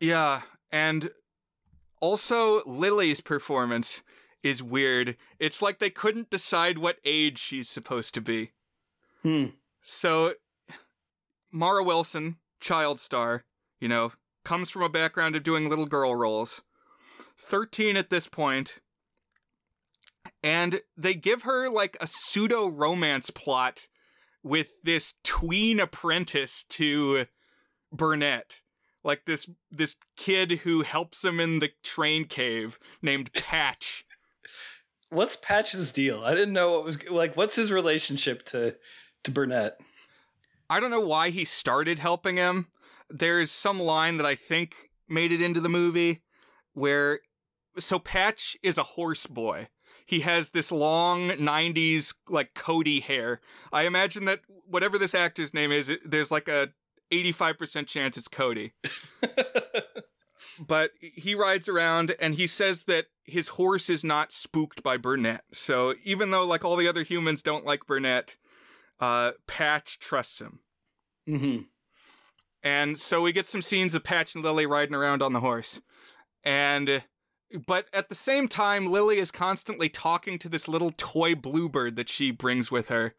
Yeah, and also Lily's performance is weird. It's like they couldn't decide what age she's supposed to be. Hmm. So Mara Wilson, child star, you know, comes from a background of doing little girl roles. 13 at this point, and they give her like a pseudo romance plot with this tween apprentice to Burnett. Like this this kid who helps him in the train cave named Patch. what's Patch's deal? I didn't know what was like what's his relationship to to Burnett? I don't know why he started helping him there's some line that I think made it into the movie where so Patch is a horse boy. He has this long 90s like Cody hair. I imagine that whatever this actor's name is, there's like a 85% chance it's Cody. but he rides around and he says that his horse is not spooked by Burnett. So even though like all the other humans don't like Burnett, uh, Patch trusts him. Mm-hmm. And so we get some scenes of Patch and Lily riding around on the horse. And but at the same time Lily is constantly talking to this little toy bluebird that she brings with her.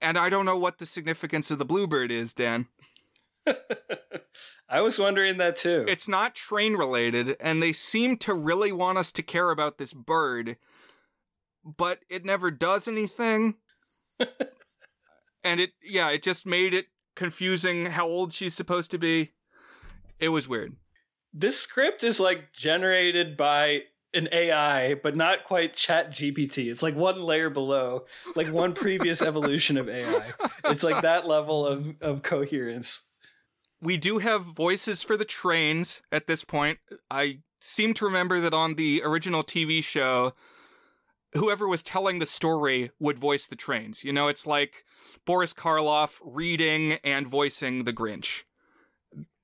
And I don't know what the significance of the bluebird is, Dan. I was wondering that too. It's not train related, and they seem to really want us to care about this bird, but it never does anything. and it, yeah, it just made it confusing how old she's supposed to be. It was weird. this script is like generated by an AI, but not quite Chat GPT. It's like one layer below, like one previous evolution of AI. It's like that level of, of coherence. We do have voices for the trains at this point. I seem to remember that on the original TV show, whoever was telling the story would voice the trains. You know, it's like Boris Karloff reading and voicing the Grinch.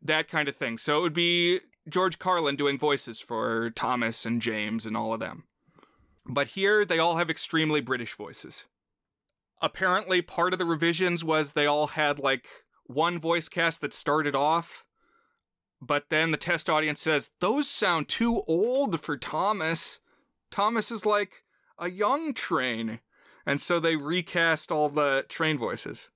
That kind of thing. So it would be George Carlin doing voices for Thomas and James and all of them. But here they all have extremely British voices. Apparently, part of the revisions was they all had like one voice cast that started off, but then the test audience says, Those sound too old for Thomas. Thomas is like a young train. And so they recast all the train voices.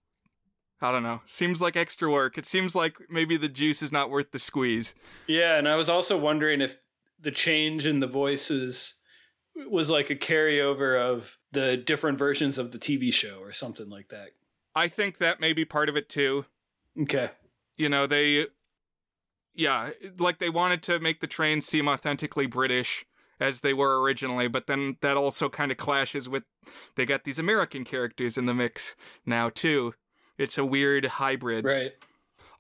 I don't know. Seems like extra work. It seems like maybe the juice is not worth the squeeze. Yeah, and I was also wondering if the change in the voices was like a carryover of the different versions of the TV show or something like that. I think that may be part of it too. Okay. You know, they yeah, like they wanted to make the trains seem authentically British as they were originally, but then that also kind of clashes with they got these American characters in the mix now too. It's a weird hybrid. Right.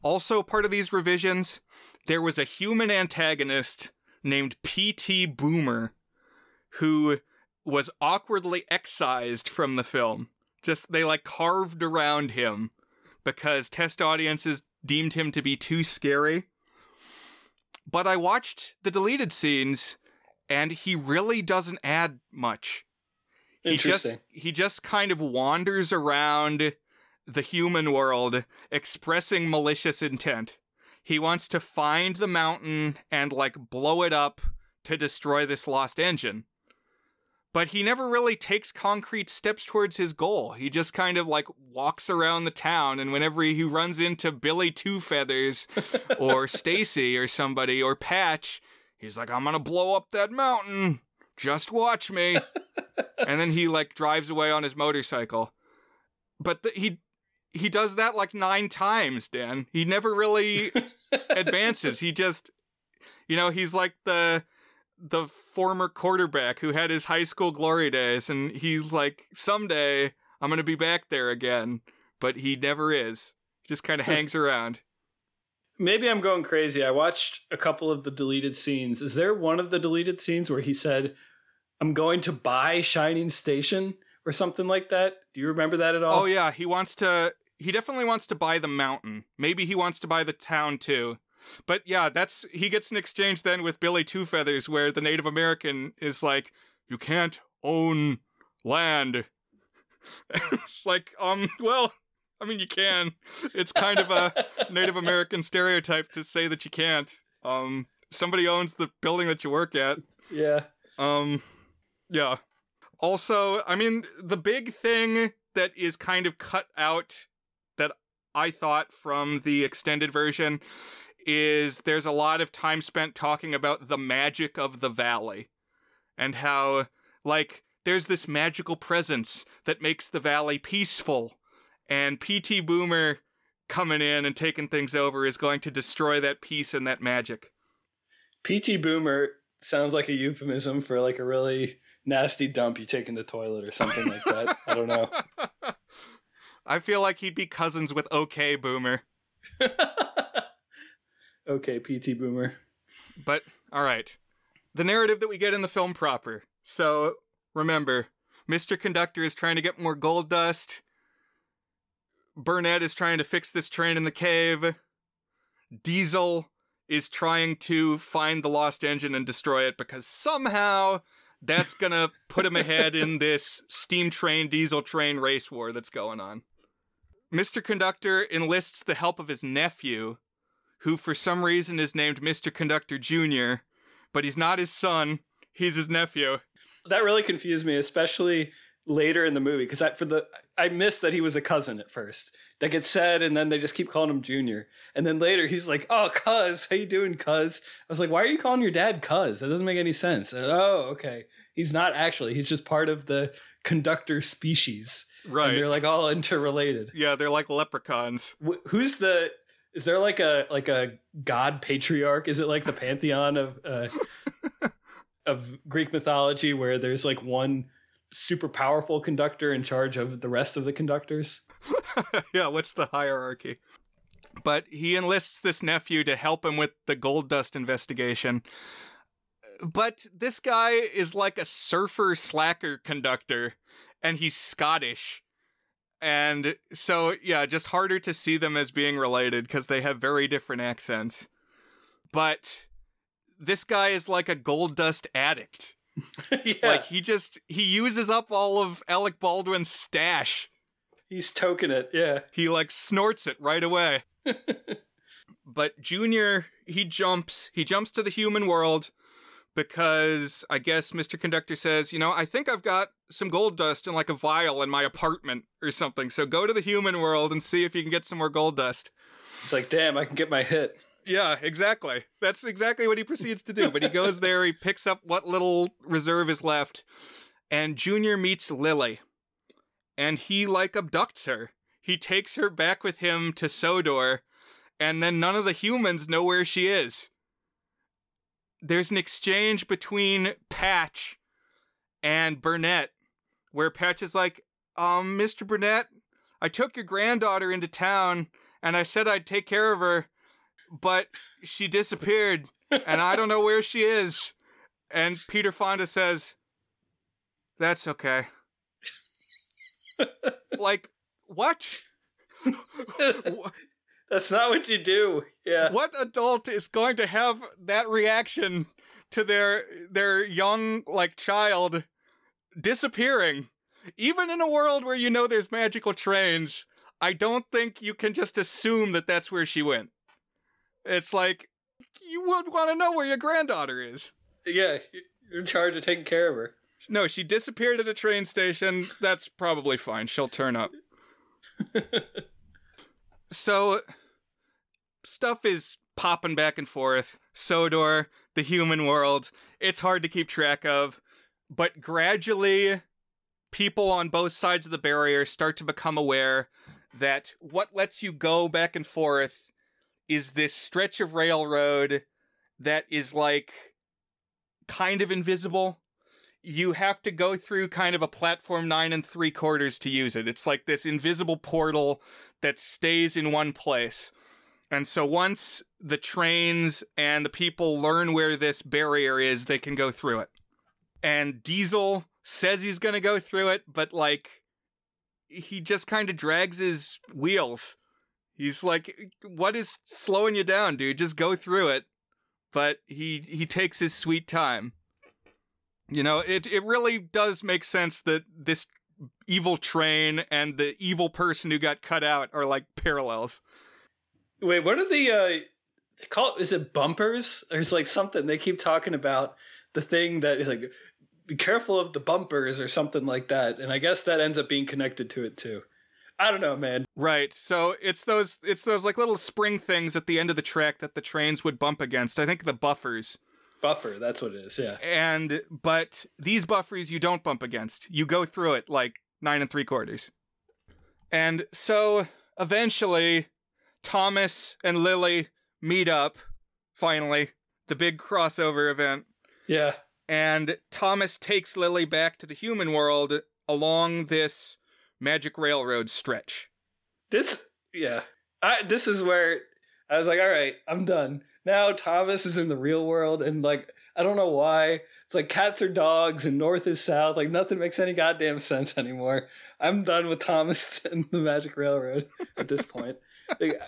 Also, part of these revisions, there was a human antagonist named P.T. Boomer who was awkwardly excised from the film. Just they like carved around him because test audiences deemed him to be too scary. But I watched the deleted scenes and he really doesn't add much. He just Interesting. he just kind of wanders around the human world expressing malicious intent. He wants to find the mountain and like blow it up to destroy this lost engine. But he never really takes concrete steps towards his goal. He just kind of like walks around the town and whenever he runs into Billy Two Feathers or Stacy or somebody or Patch, he's like I'm going to blow up that mountain. Just watch me. and then he like drives away on his motorcycle. But the, he he does that like nine times, Dan. He never really advances. He just, you know, he's like the the former quarterback who had his high school glory days, and he's like, someday I'm gonna be back there again, but he never is. Just kind of hangs around. Maybe I'm going crazy. I watched a couple of the deleted scenes. Is there one of the deleted scenes where he said, I'm going to buy Shining Station or something like that? Do you remember that at all? Oh yeah, he wants to. He definitely wants to buy the mountain. Maybe he wants to buy the town too. But yeah, that's he gets an exchange then with Billy Two Feathers, where the Native American is like, "You can't own land." it's like, um, well, I mean, you can. It's kind of a Native American stereotype to say that you can't. Um, somebody owns the building that you work at. Yeah. Um, yeah. Also, I mean, the big thing that is kind of cut out that I thought from the extended version is there's a lot of time spent talking about the magic of the valley and how, like, there's this magical presence that makes the valley peaceful. And P.T. Boomer coming in and taking things over is going to destroy that peace and that magic. PT Boomer sounds like a euphemism for like a really nasty dump you take in the toilet or something like that. I don't know. I feel like he'd be cousins with OK Boomer. okay, PT Boomer. But all right. The narrative that we get in the film proper. So remember, Mr. Conductor is trying to get more gold dust. Burnett is trying to fix this train in the cave. Diesel is trying to find the lost engine and destroy it because somehow that's gonna put him ahead in this steam train, diesel train race war that's going on. Mr. Conductor enlists the help of his nephew, who for some reason is named Mr. Conductor Jr., but he's not his son, he's his nephew. That really confused me, especially later in the movie, because I for the I missed that he was a cousin at first. That gets said, and then they just keep calling him Junior. And then later he's like, "Oh, cuz, how you doing, cuz?" I was like, "Why are you calling your dad cuz? That doesn't make any sense." And, oh, okay. He's not actually. He's just part of the conductor species. Right. And they're like all interrelated. yeah, they're like leprechauns. Wh- who's the is there like a like a god patriarch? Is it like the pantheon of uh, of Greek mythology where there's like one super powerful conductor in charge of the rest of the conductors? yeah, what's the hierarchy? But he enlists this nephew to help him with the gold dust investigation. But this guy is like a surfer slacker conductor, and he's Scottish. And so, yeah, just harder to see them as being related because they have very different accents. But this guy is like a gold dust addict. yeah, Like he just he uses up all of Alec Baldwin's stash. he's token it. Yeah, He like snorts it right away. but Junior, he jumps, he jumps to the human world because I guess Mr. Conductor says, you know, I think I've got some gold dust in like a vial in my apartment or something. So go to the human world and see if you can get some more gold dust. it's like damn, I can get my hit. Yeah, exactly. That's exactly what he proceeds to do. But he goes there, he picks up what little reserve is left, and Junior meets Lily. And he, like, abducts her. He takes her back with him to Sodor, and then none of the humans know where she is. There's an exchange between Patch and Burnett, where Patch is like, um, Mr. Burnett, I took your granddaughter into town, and I said I'd take care of her but she disappeared and I don't know where she is. And Peter Fonda says, That's okay. like, what? That's not what you do. Yeah, what adult is going to have that reaction to their their young like child disappearing? Even in a world where you know there's magical trains, I don't think you can just assume that that's where she went. It's like you would want to know where your granddaughter is. yeah, you're in charge of taking care of her. No, she disappeared at a train station. That's probably fine. She'll turn up. so, stuff is popping back and forth. Sodor, the human world. It's hard to keep track of. But gradually, people on both sides of the barrier start to become aware that what lets you go back and forth is this stretch of railroad that is like kind of invisible you have to go through kind of a platform nine and three quarters to use it. It's like this invisible portal that stays in one place. And so once the trains and the people learn where this barrier is, they can go through it. And Diesel says he's going to go through it, but like he just kind of drags his wheels. He's like, "What is slowing you down, dude? Just go through it." But he he takes his sweet time. You know, it it really does make sense that this evil train and the evil person who got cut out are like parallels. Wait, what are the uh they call it is it bumpers? Or it's like something they keep talking about the thing that is like be careful of the bumpers or something like that. And I guess that ends up being connected to it too. I don't know, man. Right. So it's those it's those like little spring things at the end of the track that the trains would bump against. I think the buffers. Buffer, that's what it is, yeah. And but these buffers you don't bump against. You go through it like nine and three quarters. And so eventually Thomas and Lily meet up finally, the big crossover event. Yeah. And Thomas takes Lily back to the human world along this magic railroad stretch. This yeah. I this is where I was like, all right, I'm done. Now Thomas is in the real world and like I don't know why. It's like cats are dogs and north is south. Like nothing makes any goddamn sense anymore. I'm done with Thomas and the Magic Railroad at this point. like,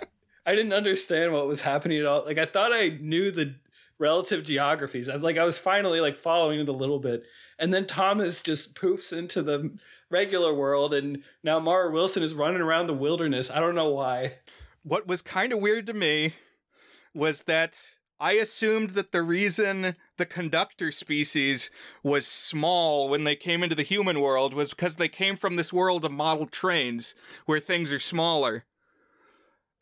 I didn't understand what was happening at all. Like I thought I knew the relative geographies. I like I was finally like following it a little bit. And then Thomas just poofs into the regular world and now Mara Wilson is running around the wilderness. I don't know why. What was kind of weird to me was that I assumed that the reason the conductor species was small when they came into the human world was because they came from this world of model trains where things are smaller.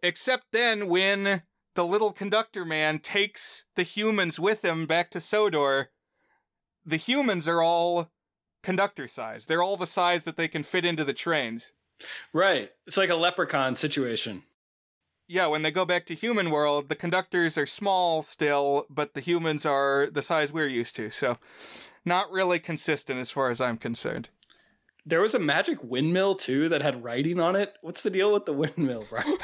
Except then when the little conductor man takes the humans with him back to Sodor, the humans are all conductor size. They're all the size that they can fit into the trains. Right. It's like a leprechaun situation. yeah, when they go back to human world, the conductors are small still, but the humans are the size we're used to. So, not really consistent as far as I'm concerned. There was a magic windmill too that had writing on it. What's the deal with the windmill, Brian?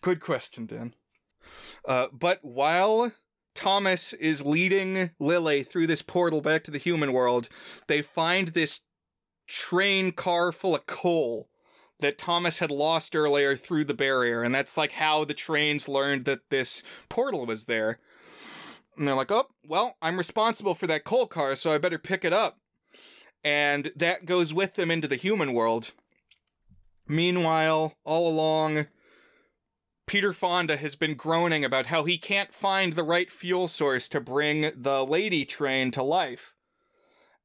Good question, Dan. Uh, but while Thomas is leading Lily through this portal back to the human world, they find this train car full of coal that Thomas had lost earlier through the barrier, and that's like how the trains learned that this portal was there. And they're like, oh, well, I'm responsible for that coal car, so I better pick it up. And that goes with them into the human world. Meanwhile, all along, Peter Fonda has been groaning about how he can't find the right fuel source to bring the lady train to life.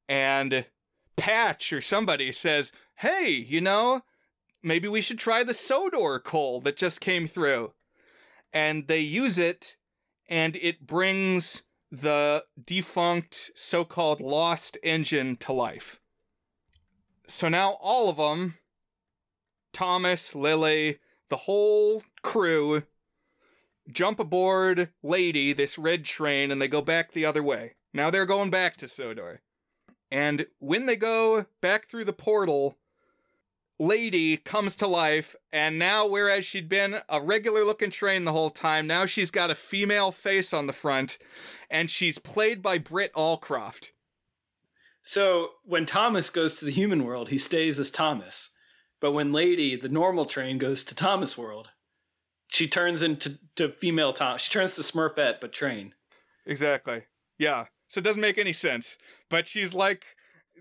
And Patch or somebody says, hey, you know, maybe we should try the Sodor coal that just came through. And they use it, and it brings the defunct so called lost engine to life. So now all of them Thomas, Lily, the whole crew jump aboard Lady, this red train, and they go back the other way. Now they're going back to Sodor. And when they go back through the portal, Lady comes to life, and now, whereas she'd been a regular looking train the whole time, now she's got a female face on the front, and she's played by Britt Allcroft. So when Thomas goes to the human world, he stays as Thomas. But when Lady, the normal train, goes to Thomas World, she turns into to female Tom. She turns to Smurfette, but train. Exactly. Yeah. So it doesn't make any sense. But she's like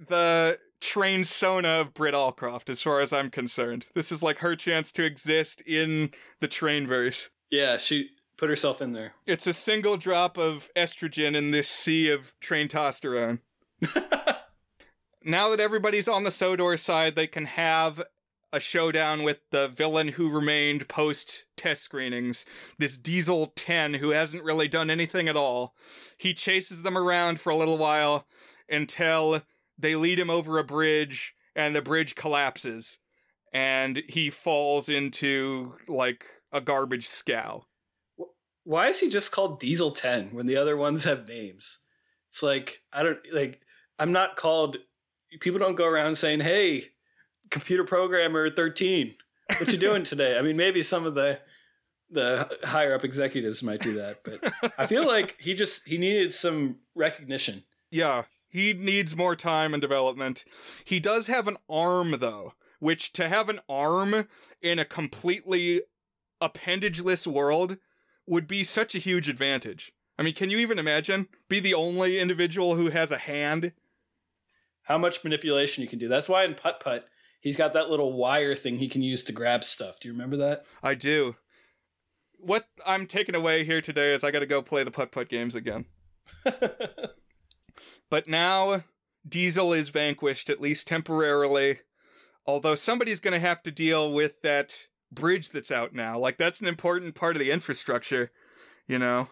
the trainsona of Britt Allcroft, as far as I'm concerned. This is like her chance to exist in the train verse. Yeah, she put herself in there. It's a single drop of estrogen in this sea of train testosterone. now that everybody's on the Sodor side, they can have a showdown with the villain who remained post test screenings, this Diesel 10 who hasn't really done anything at all. He chases them around for a little while until they lead him over a bridge and the bridge collapses and he falls into like a garbage scow. Why is he just called Diesel 10 when the other ones have names? It's like, I don't like, I'm not called, people don't go around saying, hey, computer programmer 13 what you doing today? I mean maybe some of the the higher up executives might do that but i feel like he just he needed some recognition. Yeah he needs more time and development. He does have an arm though which to have an arm in a completely appendageless world would be such a huge advantage. I mean can you even imagine? Be the only individual who has a hand? How much manipulation you can do. That's why in putt putt he's got that little wire thing he can use to grab stuff. Do you remember that? I do. What I'm taking away here today is I got to go play the putt putt games again. but now Diesel is vanquished, at least temporarily. Although somebody's going to have to deal with that bridge that's out now. Like that's an important part of the infrastructure, you know.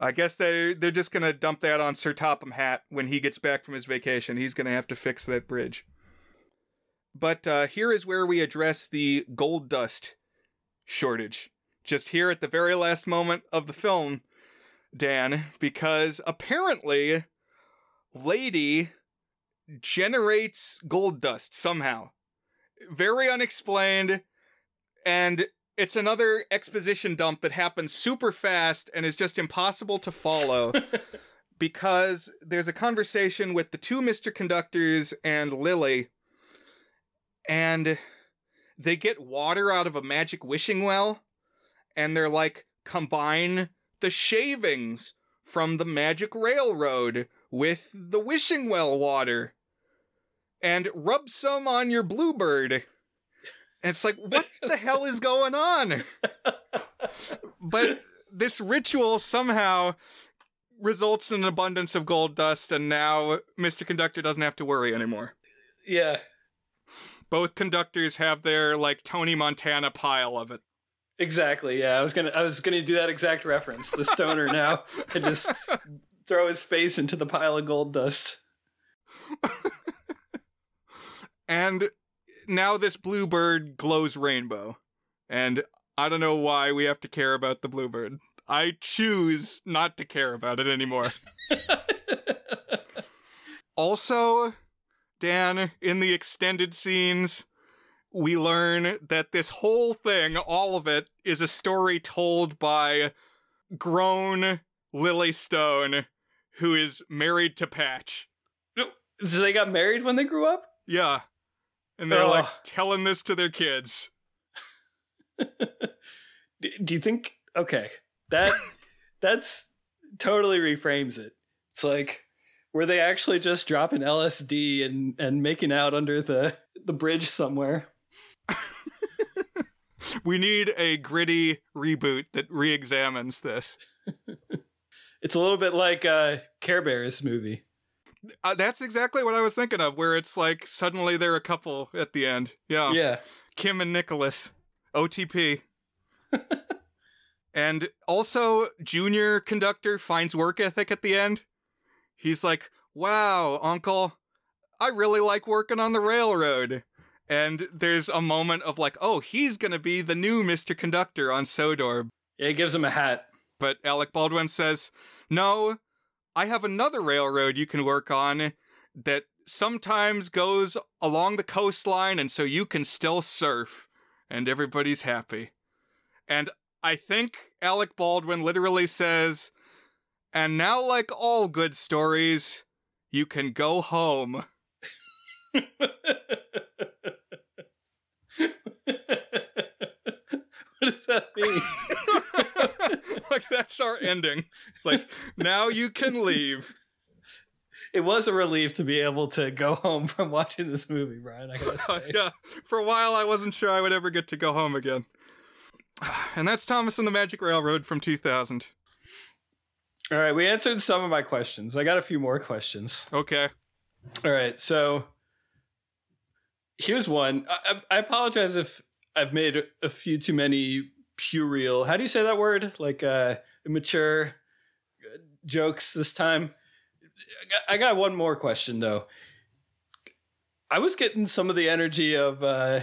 I guess they they're just going to dump that on Sir Topham Hatt when he gets back from his vacation. He's going to have to fix that bridge. But uh, here is where we address the gold dust shortage. Just here at the very last moment of the film, Dan, because apparently Lady generates gold dust somehow. Very unexplained, and it's another exposition dump that happens super fast and is just impossible to follow. because there's a conversation with the two Mr. Conductors and Lily and they get water out of a magic wishing well and they're like combine the shavings from the magic railroad with the wishing well water and rub some on your bluebird. And it's like what the hell is going on? But this ritual somehow results in an abundance of gold dust and now mr conductor doesn't have to worry anymore. Yeah both conductors have their like Tony Montana pile of it. Exactly. Yeah, I was gonna I was gonna do that exact reference. The stoner now and just throw his face into the pile of gold dust. and now this bluebird glows rainbow. And I don't know why we have to care about the bluebird. I choose not to care about it anymore. also, Dan, in the extended scenes, we learn that this whole thing, all of it, is a story told by grown Lily Stone, who is married to Patch. So they got married when they grew up? Yeah. And they're Oh. like telling this to their kids. Do you think okay, that that's totally reframes it. It's like were they actually just dropping LSD and and making out under the the bridge somewhere? We need a gritty reboot that re examines this. It's a little bit like uh Care Bears movie. Uh, that's exactly what I was thinking of, where it's like suddenly they're a couple at the end. Yeah. Yeah. Kim and Nicholas. OTP. and also, Junior conductor finds work ethic at the end. He's like, wow, uncle, I really like working on the railroad. And there's a moment of like, oh, he's going to be the new Mr. Conductor on Sodor. It gives him a hat. But Alec Baldwin says, no, I have another railroad you can work on that sometimes goes along the coastline, and so you can still surf, and everybody's happy. And I think Alec Baldwin literally says, and now, like all good stories, you can go home. what does that mean? like, that's our ending. It's like, now you can leave. it was a relief to be able to go home from watching this movie, Brian. I gotta say. yeah, for a while I wasn't sure I would ever get to go home again. And that's Thomas and the Magic Railroad from 2000. All right, we answered some of my questions. I got a few more questions. Okay. All right, so here's one. I, I apologize if I've made a few too many puerile. How do you say that word? Like uh, immature uh, jokes this time. I got, I got one more question though. I was getting some of the energy of uh,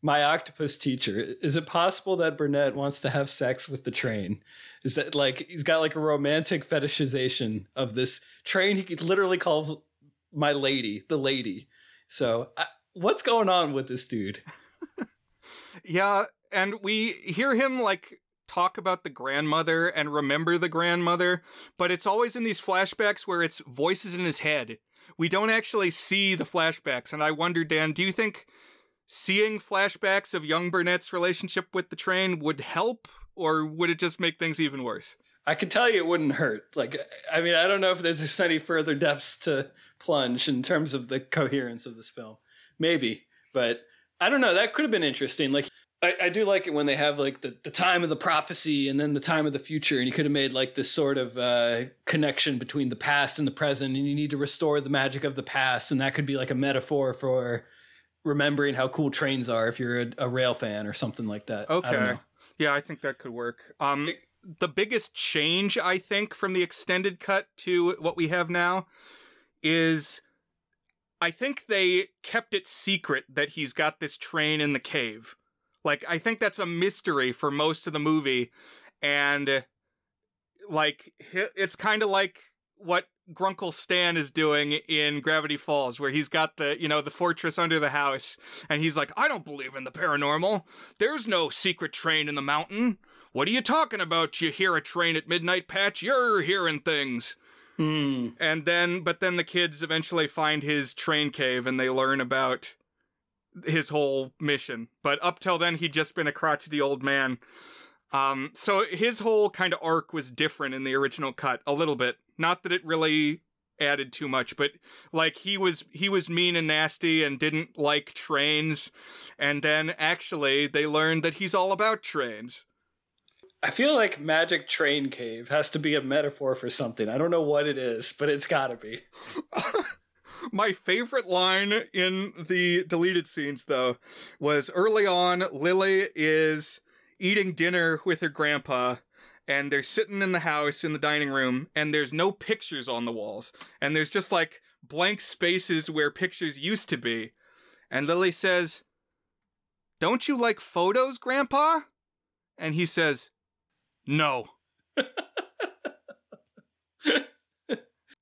my octopus teacher. Is it possible that Burnett wants to have sex with the train? Is that like he's got like a romantic fetishization of this train? He literally calls my lady the lady. So I, what's going on with this dude? Yeah, and we hear him like talk about the grandmother and remember the grandmother, but it's always in these flashbacks where it's voices in his head. We don't actually see the flashbacks, and I wonder, Dan, do you think seeing flashbacks of young Burnett's relationship with the train would help, or would it just make things even worse? I can tell you it wouldn't hurt. Like I mean, I don't know if there's just any further depths to plunge in terms of the coherence of this film. Maybe, but I don't know. That could have been interesting. Like I, I do like it when they have like the, the time of the prophecy and then the time of the future, and you could have made like this sort of uh, connection between the past and the present, and you need to restore the magic of the past, and that could be like a metaphor for remembering how cool trains are if you're a, a rail fan or something like that. Okay. Yeah, I think that could work. Um, the biggest change I think from the extended cut to what we have now is I think they kept it secret that he's got this train in the cave. Like I think that's a mystery for most of the movie and like it's kind of like what Grunkle Stan is doing in Gravity Falls where he's got the, you know, the fortress under the house and he's like, "I don't believe in the paranormal. There's no secret train in the mountain. What are you talking about? You hear a train at midnight, Patch? You're hearing things." Hmm. And then, but then the kids eventually find his train cave and they learn about his whole mission. But up till then, he'd just been a crotchety old man. Um, so his whole kind of arc was different in the original cut a little bit. Not that it really added too much, but like he was he was mean and nasty and didn't like trains, and then actually they learned that he's all about trains. I feel like Magic Train Cave has to be a metaphor for something. I don't know what it is, but it's got to be. My favorite line in the deleted scenes, though, was early on. Lily is eating dinner with her grandpa, and they're sitting in the house in the dining room, and there's no pictures on the walls, and there's just like blank spaces where pictures used to be. And Lily says, Don't you like photos, Grandpa? And he says, No.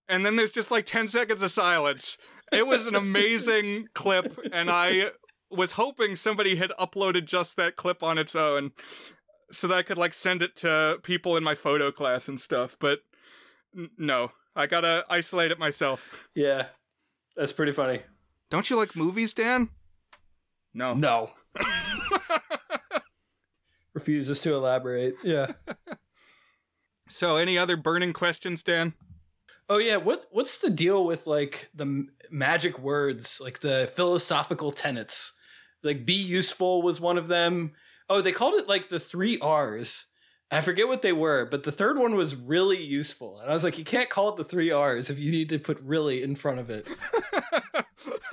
and then there's just like 10 seconds of silence. It was an amazing clip, and I was hoping somebody had uploaded just that clip on its own so that I could like send it to people in my photo class and stuff, but n- no. I gotta isolate it myself. Yeah, that's pretty funny. Don't you like movies, Dan? No. No. Refuses to elaborate. Yeah. So, any other burning questions, Dan? Oh yeah, what what's the deal with like the magic words, like the philosophical tenets? Like be useful was one of them. Oh, they called it like the 3 Rs. I forget what they were, but the third one was really useful. And I was like, you can't call it the 3 Rs if you need to put really in front of it.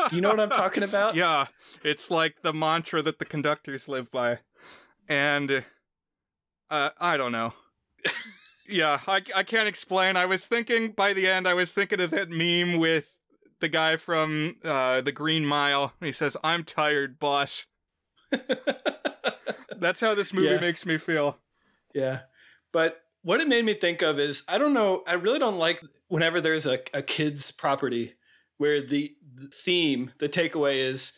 Do you know what I'm talking about? Yeah, it's like the mantra that the conductors live by. And uh, I don't know. yeah, I, I can't explain. I was thinking by the end, I was thinking of that meme with the guy from uh, the Green Mile. He says, I'm tired, boss. That's how this movie Yeah. makes me feel. Yeah. But what it made me think of is I don't know, I really don't like whenever there's a, a kid's property where the, the theme, the takeaway is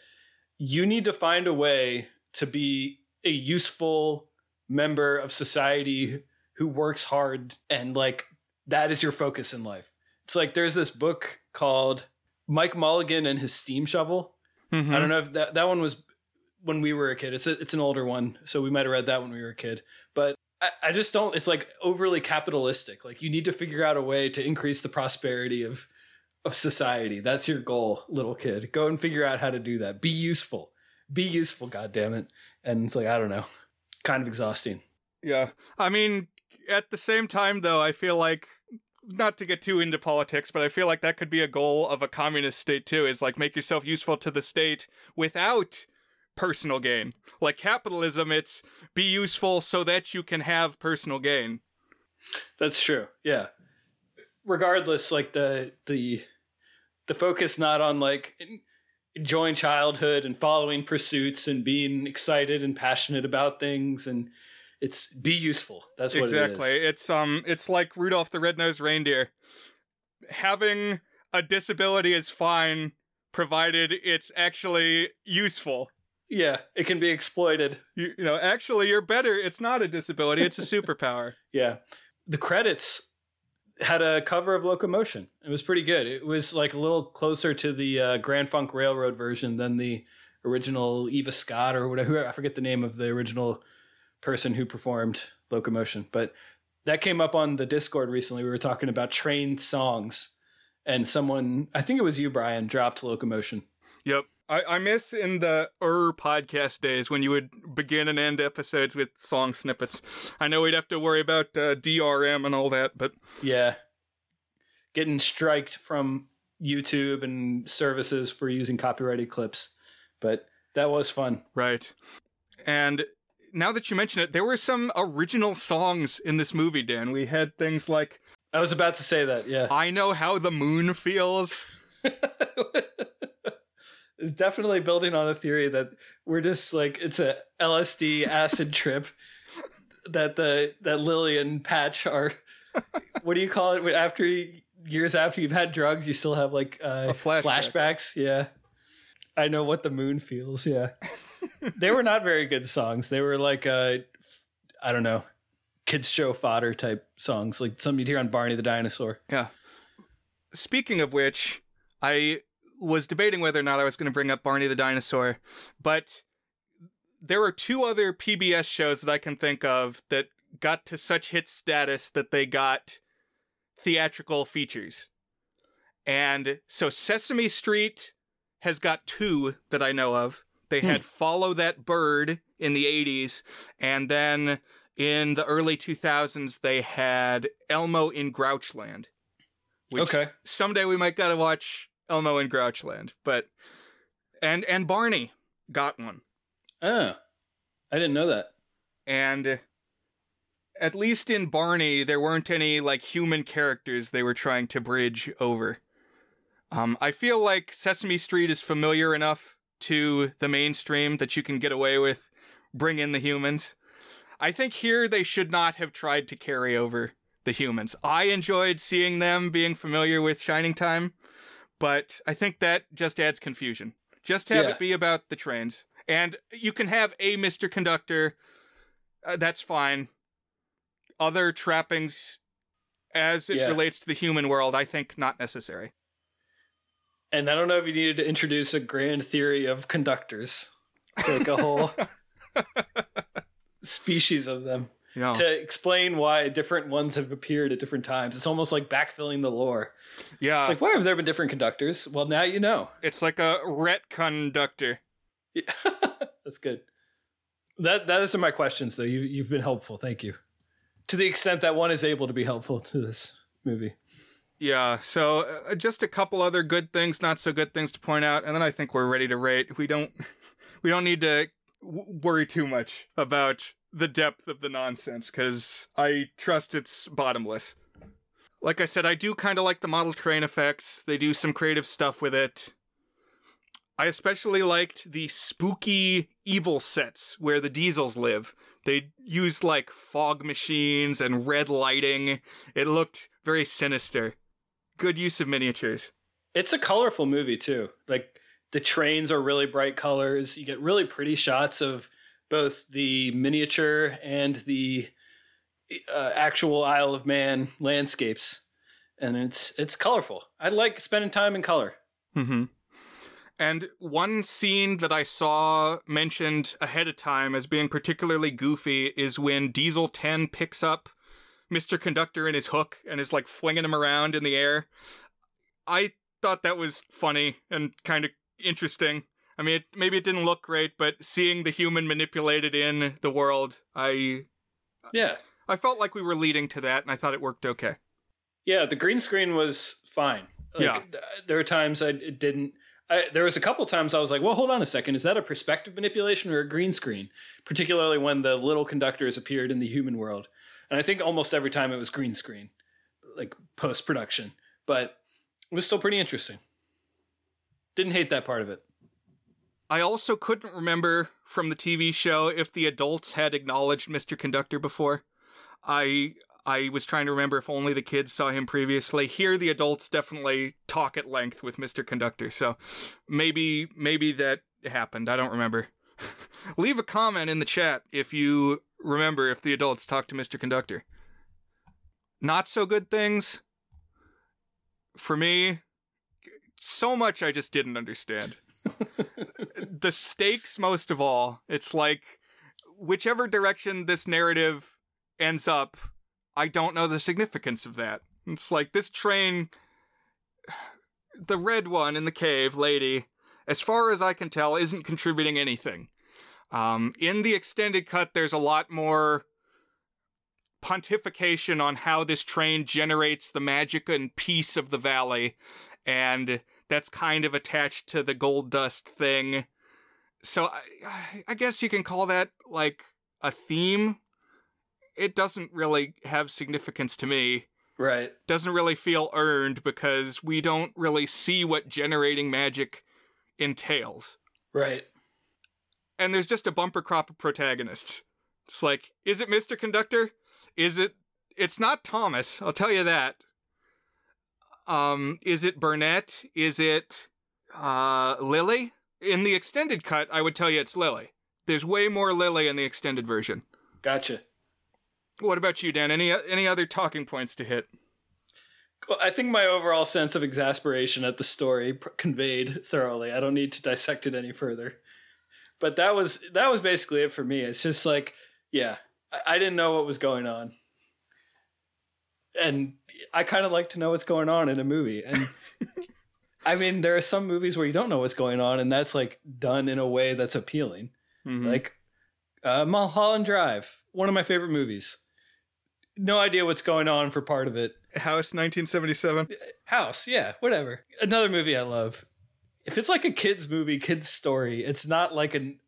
you need to find a way to be a useful member of society who works hard and like that is your focus in life. It's like there's this book called Mike Mulligan and his steam shovel. Mhm. I don't know if that that one was when we were a kid. It's a, it's an older one, so we might have read that when we were a kid. But I, I just don't. It's like overly capitalistic. Like you need to figure out a way to increase the prosperity of of society. That's your goal, little kid. Go and figure out how to do that. Be useful. Be useful. God damn it. And it's like I don't know, kind of exhausting. Yeah. I mean, at the same time, though, I feel like, not to get too into politics, but I feel like that could be a goal of a communist state, too, is like make yourself useful to the state without personal gain. Like capitalism, it's be useful so that you can have personal gain. That's true. Yeah. Regardless, like the the the focus not on like enjoying childhood and following pursuits and being excited and passionate about things and it's be useful. That's what exactly. it is. It's um it's like Rudolph the Red-Nosed Reindeer. Having a disability is fine provided it's actually useful. Yeah, it can be exploited. You, you know, actually you're better. It's not a disability, it's a superpower. Yeah. The credits had a cover of Locomotion. It was pretty good. It was like a little closer to the uh, Grand Funk Railroad version than the original Eva Scott or whatever. I forget the name of the original person who performed Locomotion, but that came up on the Discord recently. We were talking about train songs, and someone, I think it was you, Brian, dropped Locomotion. Yep. I, I miss in the er podcast days when you would begin and end episodes with song snippets. I know we'd have to worry about uh, DRM and all that, but Yeah. Getting striked from YouTube and services for using copyrighted clips. But that was fun. right. And now that you mention it, there were some original songs in this movie, Dan. We had things like I was about to say that, yeah. I Know How the Moon Feels. Definitely building on the theory that we're just like it's a LSD acid trip that the that Lily and Patch are what do you call it after years after you've had drugs you still have like uh, flashback. flashbacks yeah I know what the moon feels yeah they were not very good songs they were like uh I don't know kids show fodder type songs like some you'd hear on Barney the dinosaur Yeah. Speaking of which, I was debating whether or not I was going to bring up Barney the dinosaur, but there are two other PBS shows that I can think of that got to such hit status that they got theatrical features. And so Sesame Street has got two that I know of. They Hmm. had Follow That Bird in the 80s, and then in the early 2000s, they had Elmo in Grouchland. Which okay someday we might gotta watch Elmo in Grouchland, but and and Barney got one, oh I didn't know that and at least in Barney there weren't any like human characters they were trying to bridge over. Um, I feel like Sesame Street is familiar enough to the mainstream that you can get away with bring in the humans. I think here they should not have tried to carry over the humans. I enjoyed seeing them being familiar with Shining Time, but I think that just adds confusion. Just have Yeah. it be about the trains. And you can have a Mr. Conductor, uh, that's fine. Other trappings as it Yeah. relates to the human world, I think not necessary. And I don't know if you needed to introduce a grand theory of conductors. It's like a whole species of them Yeah. to explain why different ones have appeared at different times. It's almost like backfilling the lore. yeah. It's like, why have there been different conductors? Well, now you know. It's like a ret conductor. Yeah. That's good. That those are my questions, though. You you've been helpful. Thank you. To the extent that one is able to be helpful to this movie. Yeah, so uh, just a couple other good things, not so good things to point out, and then I think we're ready to rate. We don't, we don't need to w- worry too much about the depth of the nonsense because I trust it's bottomless. Like I said, I do kind of like the model train effects. They do some creative stuff with it. I especially liked the spooky evil sets where the diesels live. They used like fog machines and red lighting. It looked very sinister. Good use of miniatures. It's a colorful movie too. Like the trains are really bright colors. You get really pretty shots of both the miniature and the uh, actual Isle of Man landscapes, and it's it's colorful. I like spending time in color. Mm-hmm. And one scene that I saw mentioned ahead of time as being particularly goofy is when Diesel 10 picks up Mr. Conductor in his hook and is like flinging him around in the air. I thought that was funny and kind of interesting. I mean, it, maybe it didn't look great, but seeing the human manipulated in the world, I Yeah, I felt like we were leading to that, and I thought it worked okay. yeah. The green screen was fine. Like, Yeah. there were times I didn't. I, there was a couple times I was like, "Well, hold on a second. Is that a perspective manipulation or a green screen?" Particularly when the little conductors appeared in the human world, and I think almost every time it was green screen, like post production. But it was still pretty interesting. Didn't hate that part of it. I also couldn't remember from the TV show if the adults had acknowledged Mr. Conductor before. I I was trying to remember if only the kids saw him previously. Here the adults definitely talk at length with Mr. Conductor. So maybe maybe that happened. I don't remember. Leave a comment in the chat if you remember if the adults talk to Mr. Conductor. Not so good things for me so much I just didn't understand the stakes most of all it's like whichever direction this narrative ends up i don't know the significance of that it's like this train the red one in the cave lady as far as i can tell isn't contributing anything um, in the extended cut there's a lot more pontification on how this train generates the magic and peace of the valley and that's kind of attached to the gold dust thing. So I, I guess you can call that like a theme. It doesn't really have significance to me. Right. Doesn't really feel earned because we don't really see what generating magic entails. Right. And there's just a bumper crop of protagonists. It's like, is it Mr. Conductor? Is it it's not Thomas, I'll tell you that. Um, is it Burnett? Is it uh Lily? In the extended cut, I would tell you it's Lily. There's way more Lily in the extended version. Gotcha. What about you, Dan? Any any other talking points to hit? Well, I think my overall sense of exasperation at the story conveyed thoroughly. I don't need to dissect it any further. But that was that was basically it for me. It's just like, yeah, I, I didn't know what was going on, and I kind of like to know what's going on in a movie. And I mean, there are some movies where you don't know what's going on, and that's like done in a way that's appealing. Mhm. Like uh, Mulholland Drive, one of my favorite movies. No idea what's going on for part of it. House 1977. House, yeah, whatever. Another movie I love. If it's like a kids movie, kids story, it's not like an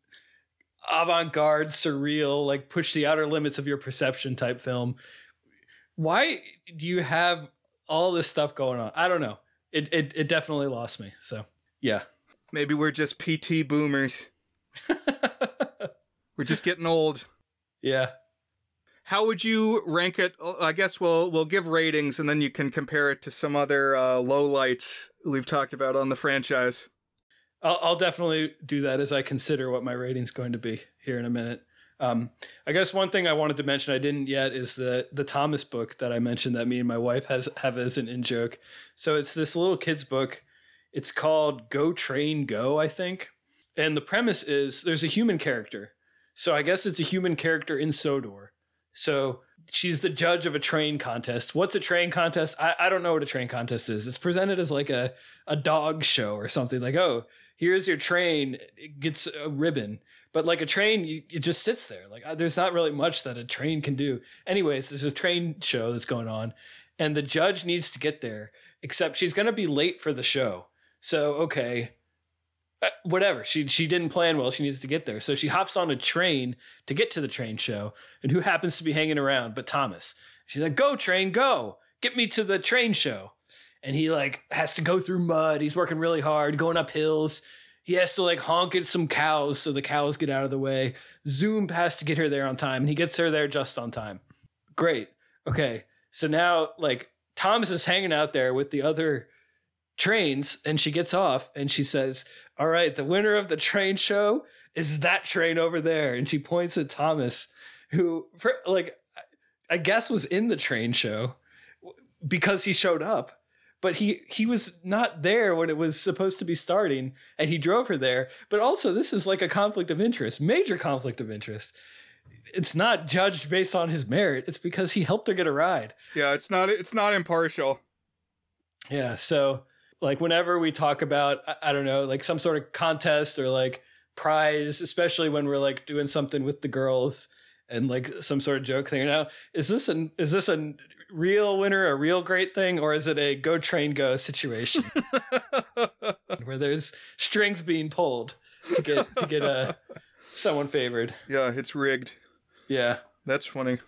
avant-garde, surreal, like push the outer limits of your perception type film. Why do you have all this stuff going on? I don't know. It it, it definitely lost me. So yeah, Maybe we're just PT boomers. we're just getting old. Yeah. How would you rank it? Uh, I guess we'll we'll give ratings and then you can compare it to some other uh, lowlights we've talked about on the franchise. I'll, I'll definitely do that as I consider what my rating's going to be here in a minute. Um, I guess one thing I wanted to mention I didn't yet is the the Thomas book that I mentioned that me and my wife has have as an in joke. So it's this little kid's book. It's called Go Train Go, I think. And the premise is there's a human character. So I guess it's a human character in Sodor so she's the judge of a train contest. What's a train contest? I, I don't know what a train contest is. It's presented as like a, a dog show or something like, oh, here's your train. It gets a ribbon. But like a train, you, it just sits there. Like uh, there's not really much that a train can do. Anyways, there's a train show that's going on, and the judge needs to get there. Except she's gonna be late for the show. So okay, Uh, whatever. She she didn't plan well. She needs to get there, so she hops on a train to get to the train show. And who happens to be hanging around but Thomas? She's like, "Go train, go! Get me to the train show." And he like has to go through mud. He's working really hard, going up hills. He has to like honk at some cows so the cows get out of the way. Zoom past to get her there on time, and he gets her there just on time. Great. Okay, so now like Thomas is hanging out there with the other trains and she gets off and she says, All right, the winner of the train show is that train over there. And she points at Thomas, who, like, I guess was in the train show because he showed up. But he he was not there when it was supposed to be starting, and he drove her there. But also, this is like a conflict of interest, major conflict of interest. It's not judged based on his merit; it's because he helped her get a ride. Yeah, it's not it's not impartial. Yeah, so like whenever we talk about I, don't know like some sort of contest or like prize especially when we're like doing something with the girls and like some sort of joke thing now is this an is this a real winner a real great thing or is it a go train go situation where there's strings being pulled to get to get a uh, someone favored? Yeah it's rigged. Yeah. That's funny.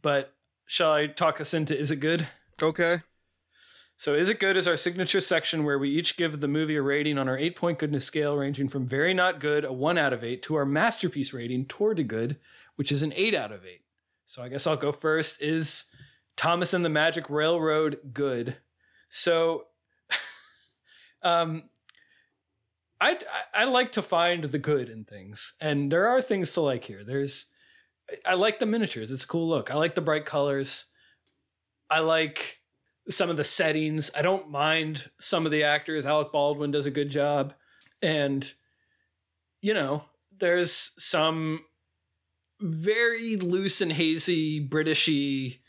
But shall i talk us into is it good? Okay so, Is It Good is our signature section where we each give the movie a rating on our eight point goodness scale, ranging from very not good, a one out of eight, to our masterpiece rating, toward to good, which is an eight out of eight. So, I guess I'll go first. Is Thomas and the Magic Railroad good? So, um, I, I like to find the good in things, and there are things to like here. There's, I like the miniatures; it's a cool look. I like the bright colors. I like some of the settings. I don't mind some of the actors. Alec Baldwin does a good job. And, you know, there's some very loose and hazy Britishy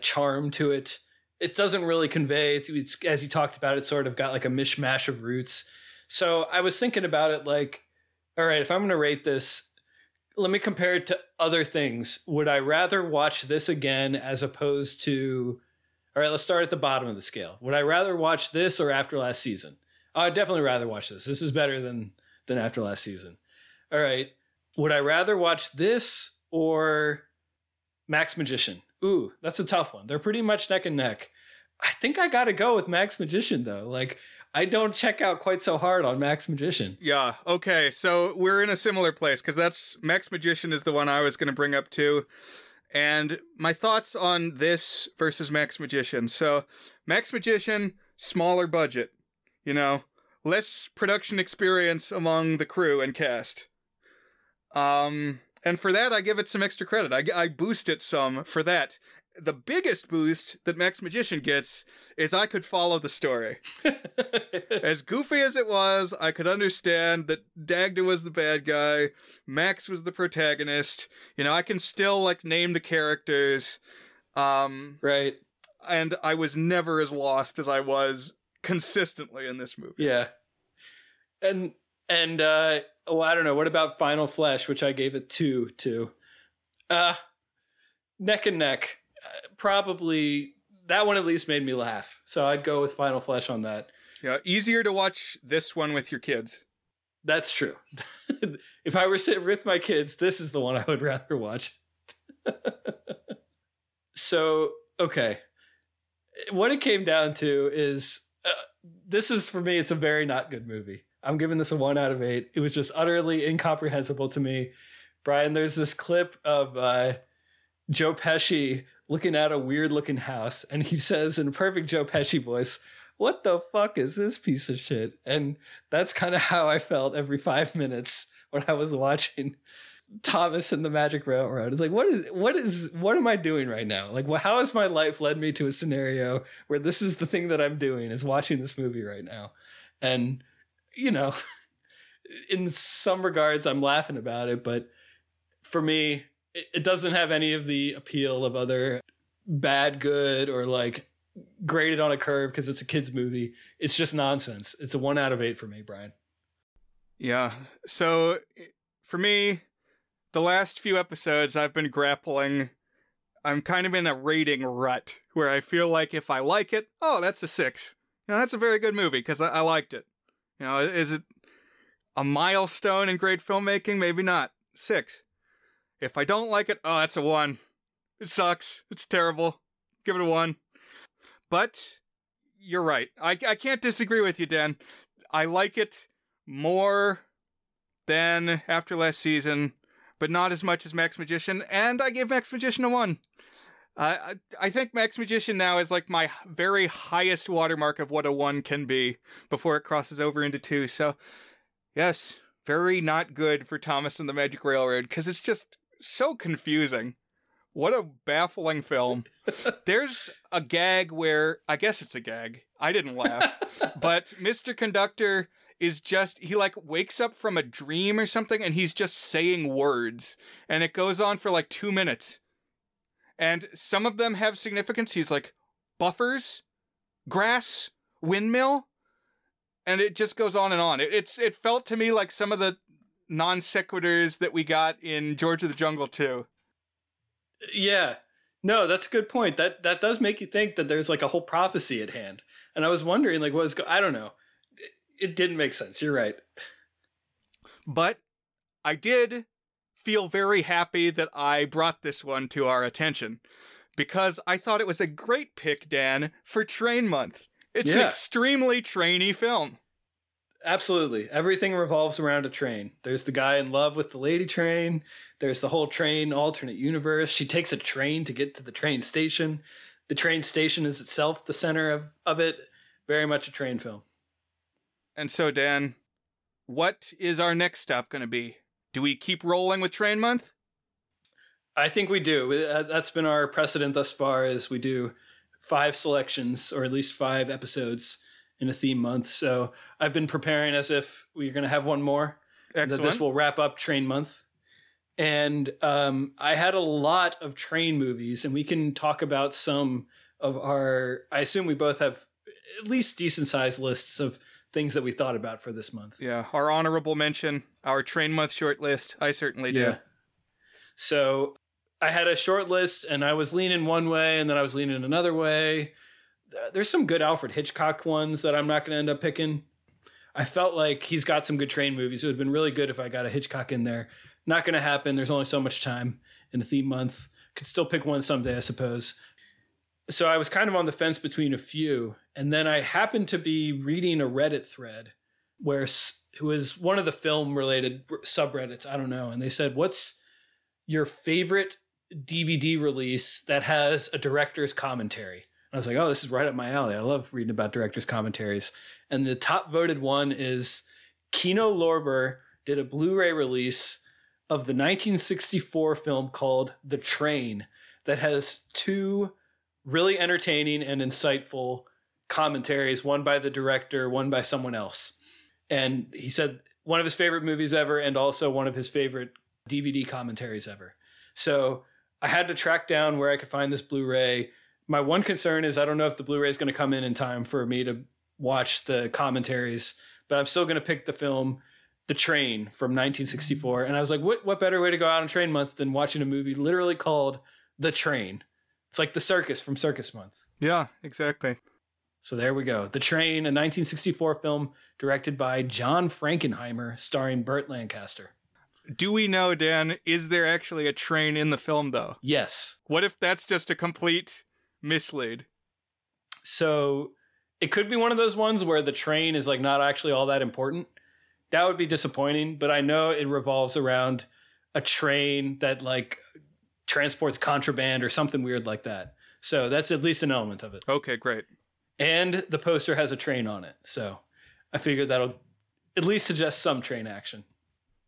charm to it. It doesn't really convey, it's, it's, as you talked about, it sort of got like a mishmash of roots. So I was thinking about it like, all right, if I'm going to rate this, let me compare it to other things. Would I rather watch this again as opposed to all right, let's start at the bottom of the scale. Would I rather watch this or After Last Season? I'd definitely rather watch this. This is better than than After Last Season. All right. Would I rather watch this or Max Magician? Ooh, that's a tough one. They're pretty much neck and neck. I think I got to go with Max Magician though. Like I don't check out quite so hard on Max Magician. Yeah. Okay. So we're in a similar place because that's Max Magician is the one I was going to bring up too. And my thoughts on this versus Max Magician. So, Max Magician, smaller budget, you know, less production experience among the crew and cast. Um, and for that, I give it some extra credit. I, I boost it some for that the biggest boost that Max Magician gets is I could follow the story. as goofy as it was, I could understand that Dagda was the bad guy, Max was the protagonist. You know, I can still like name the characters. Um right. And I was never as lost as I was consistently in this movie. Yeah. And and uh oh, I don't know, what about Final Flesh, which I gave it 2 to. Uh neck and neck probably that one at least made me laugh. So I'd go with Final Flesh on that. Yeah, easier to watch this one with your kids. That's true. if I were sitting with my kids, this is the one I would rather watch. so, okay. What it came down to is uh, this is for me, it's a very not good movie. I'm giving this a one out of eight. It was just utterly incomprehensible to me. Brian, there's this clip of uh, Joe Pesci looking at a weird looking house, and he says in a perfect Joe Pesci voice, What the fuck is this piece of shit? And that's kind of how I felt every five minutes when I was watching Thomas and the Magic Railroad. It's like, what is, what is, what am I doing right now? Like, how has my life led me to a scenario where this is the thing that I'm doing is watching this movie right now? And, you know, in some regards, I'm laughing about it, but for me, it, it doesn't have any of the appeal of other bad, good, or like graded on a curve because it's a kid's movie. It's just nonsense. It's a one out of eight for me, Brian. Yeah. So for me, the last few episodes I've been grappling. I'm kind of in a rating rut where I feel like if I like it, oh, that's a six. You know, that's a very good movie because I, I liked it. You know, is it a milestone in great filmmaking? Maybe not. Six. If I don't like it, oh, that's a one. It sucks. It's terrible. Give it a one. But you're right. I, I can't disagree with you, Dan. I like it more than after last season but not as much as Max Magician, and I give Max Magician a one. Uh, I think Max Magician now is like my very highest watermark of what a one can be before it crosses over into two. So, yes, very not good for Thomas and the Magic Railroad because it's just so confusing. What a baffling film. There's a gag where I guess it's a gag. I didn't laugh, but Mr. Conductor is just he like wakes up from a dream or something and he's just saying words and it goes on for like 2 minutes. And some of them have significance. He's like buffers, grass, windmill, and it just goes on and on. It, it's it felt to me like some of the non sequiturs that we got in George of the Jungle too. Yeah. No, that's a good point. That that does make you think that there's like a whole prophecy at hand. And I was wondering like what was go- I don't know it didn't make sense. You're right. But I did feel very happy that I brought this one to our attention because I thought it was a great pick, Dan, for Train Month. It's yeah. an extremely trainy film. Absolutely. Everything revolves around a train. There's the guy in love with the lady train. There's the whole train alternate universe. She takes a train to get to the train station. The train station is itself the center of, of it. Very much a train film. And so, Dan, what is our next stop going to be? Do we keep rolling with Train Month? I think we do. Uh, that's been our precedent thus far. Is we do five selections or at least five episodes in a theme month. So I've been preparing as if we're going to have one more. Excellent. That this will wrap up Train Month. And um, I had a lot of train movies, and we can talk about some of our. I assume we both have at least decent sized lists of things that we thought about for this month. Yeah, our honorable mention, our train month short list. I certainly do. Yeah. So I had a short list, and I was leaning one way, and then I was leaning another way. Uh, there's some good Alfred Hitchcock ones that I'm not going to end up picking. I felt like he's got some good train movies. It would have been really good if I got a Hitchcock in there. Not going to happen. There's only so much time in the theme month. Could still pick one someday, I suppose so I was kind of on the fence between a few, and then I happened to be reading a Reddit thread where it was one of the film related subreddits. I don't know, and they said, "What's your favorite DVD release that has a director's commentary?" I was like, "Oh, this is right up my alley. I love reading about directors' commentaries." And the top voted one is Kino Lorber did a Blu-ray release of the 1964 film called The Train that has two really entertaining and insightful commentaries, one by the director, one by someone else. And he said one of his favorite movies ever, and also one of his favorite DVD commentaries ever. So I had to track down where I could find this Blu ray. My one concern is I don't know if the Blu ray is going to come in in time for me to watch the commentaries, but I'm still going to pick the film The Train from 1964. And I was like, what, what better way to go out on Train Month than watching a movie literally called The Train? It's like the circus from Circus Month. Yeah, exactly. So there we go. The Train, a 1964 film directed by John Frankenheimer, starring Burt Lancaster. Do we know, Dan, is there actually a train in the film, though? Yes. What if that's just a complete mislead? So it could be one of those ones where the train is like not actually all that important. that would be disappointing. But I know it revolves around a train that like transports contraband or something weird like that. So that's at least an element of it. Okay, great. And the poster has a train on it. So I figured that'll at least suggest some train action.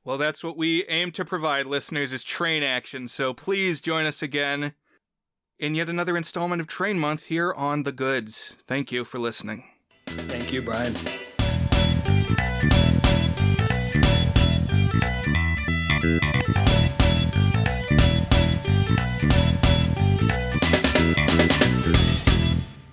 Well, that's what we aim to provide listeners is train action. So please join us again in yet another installment of Train Month here on The Goods. Thank you for listening. Thank you, Brian.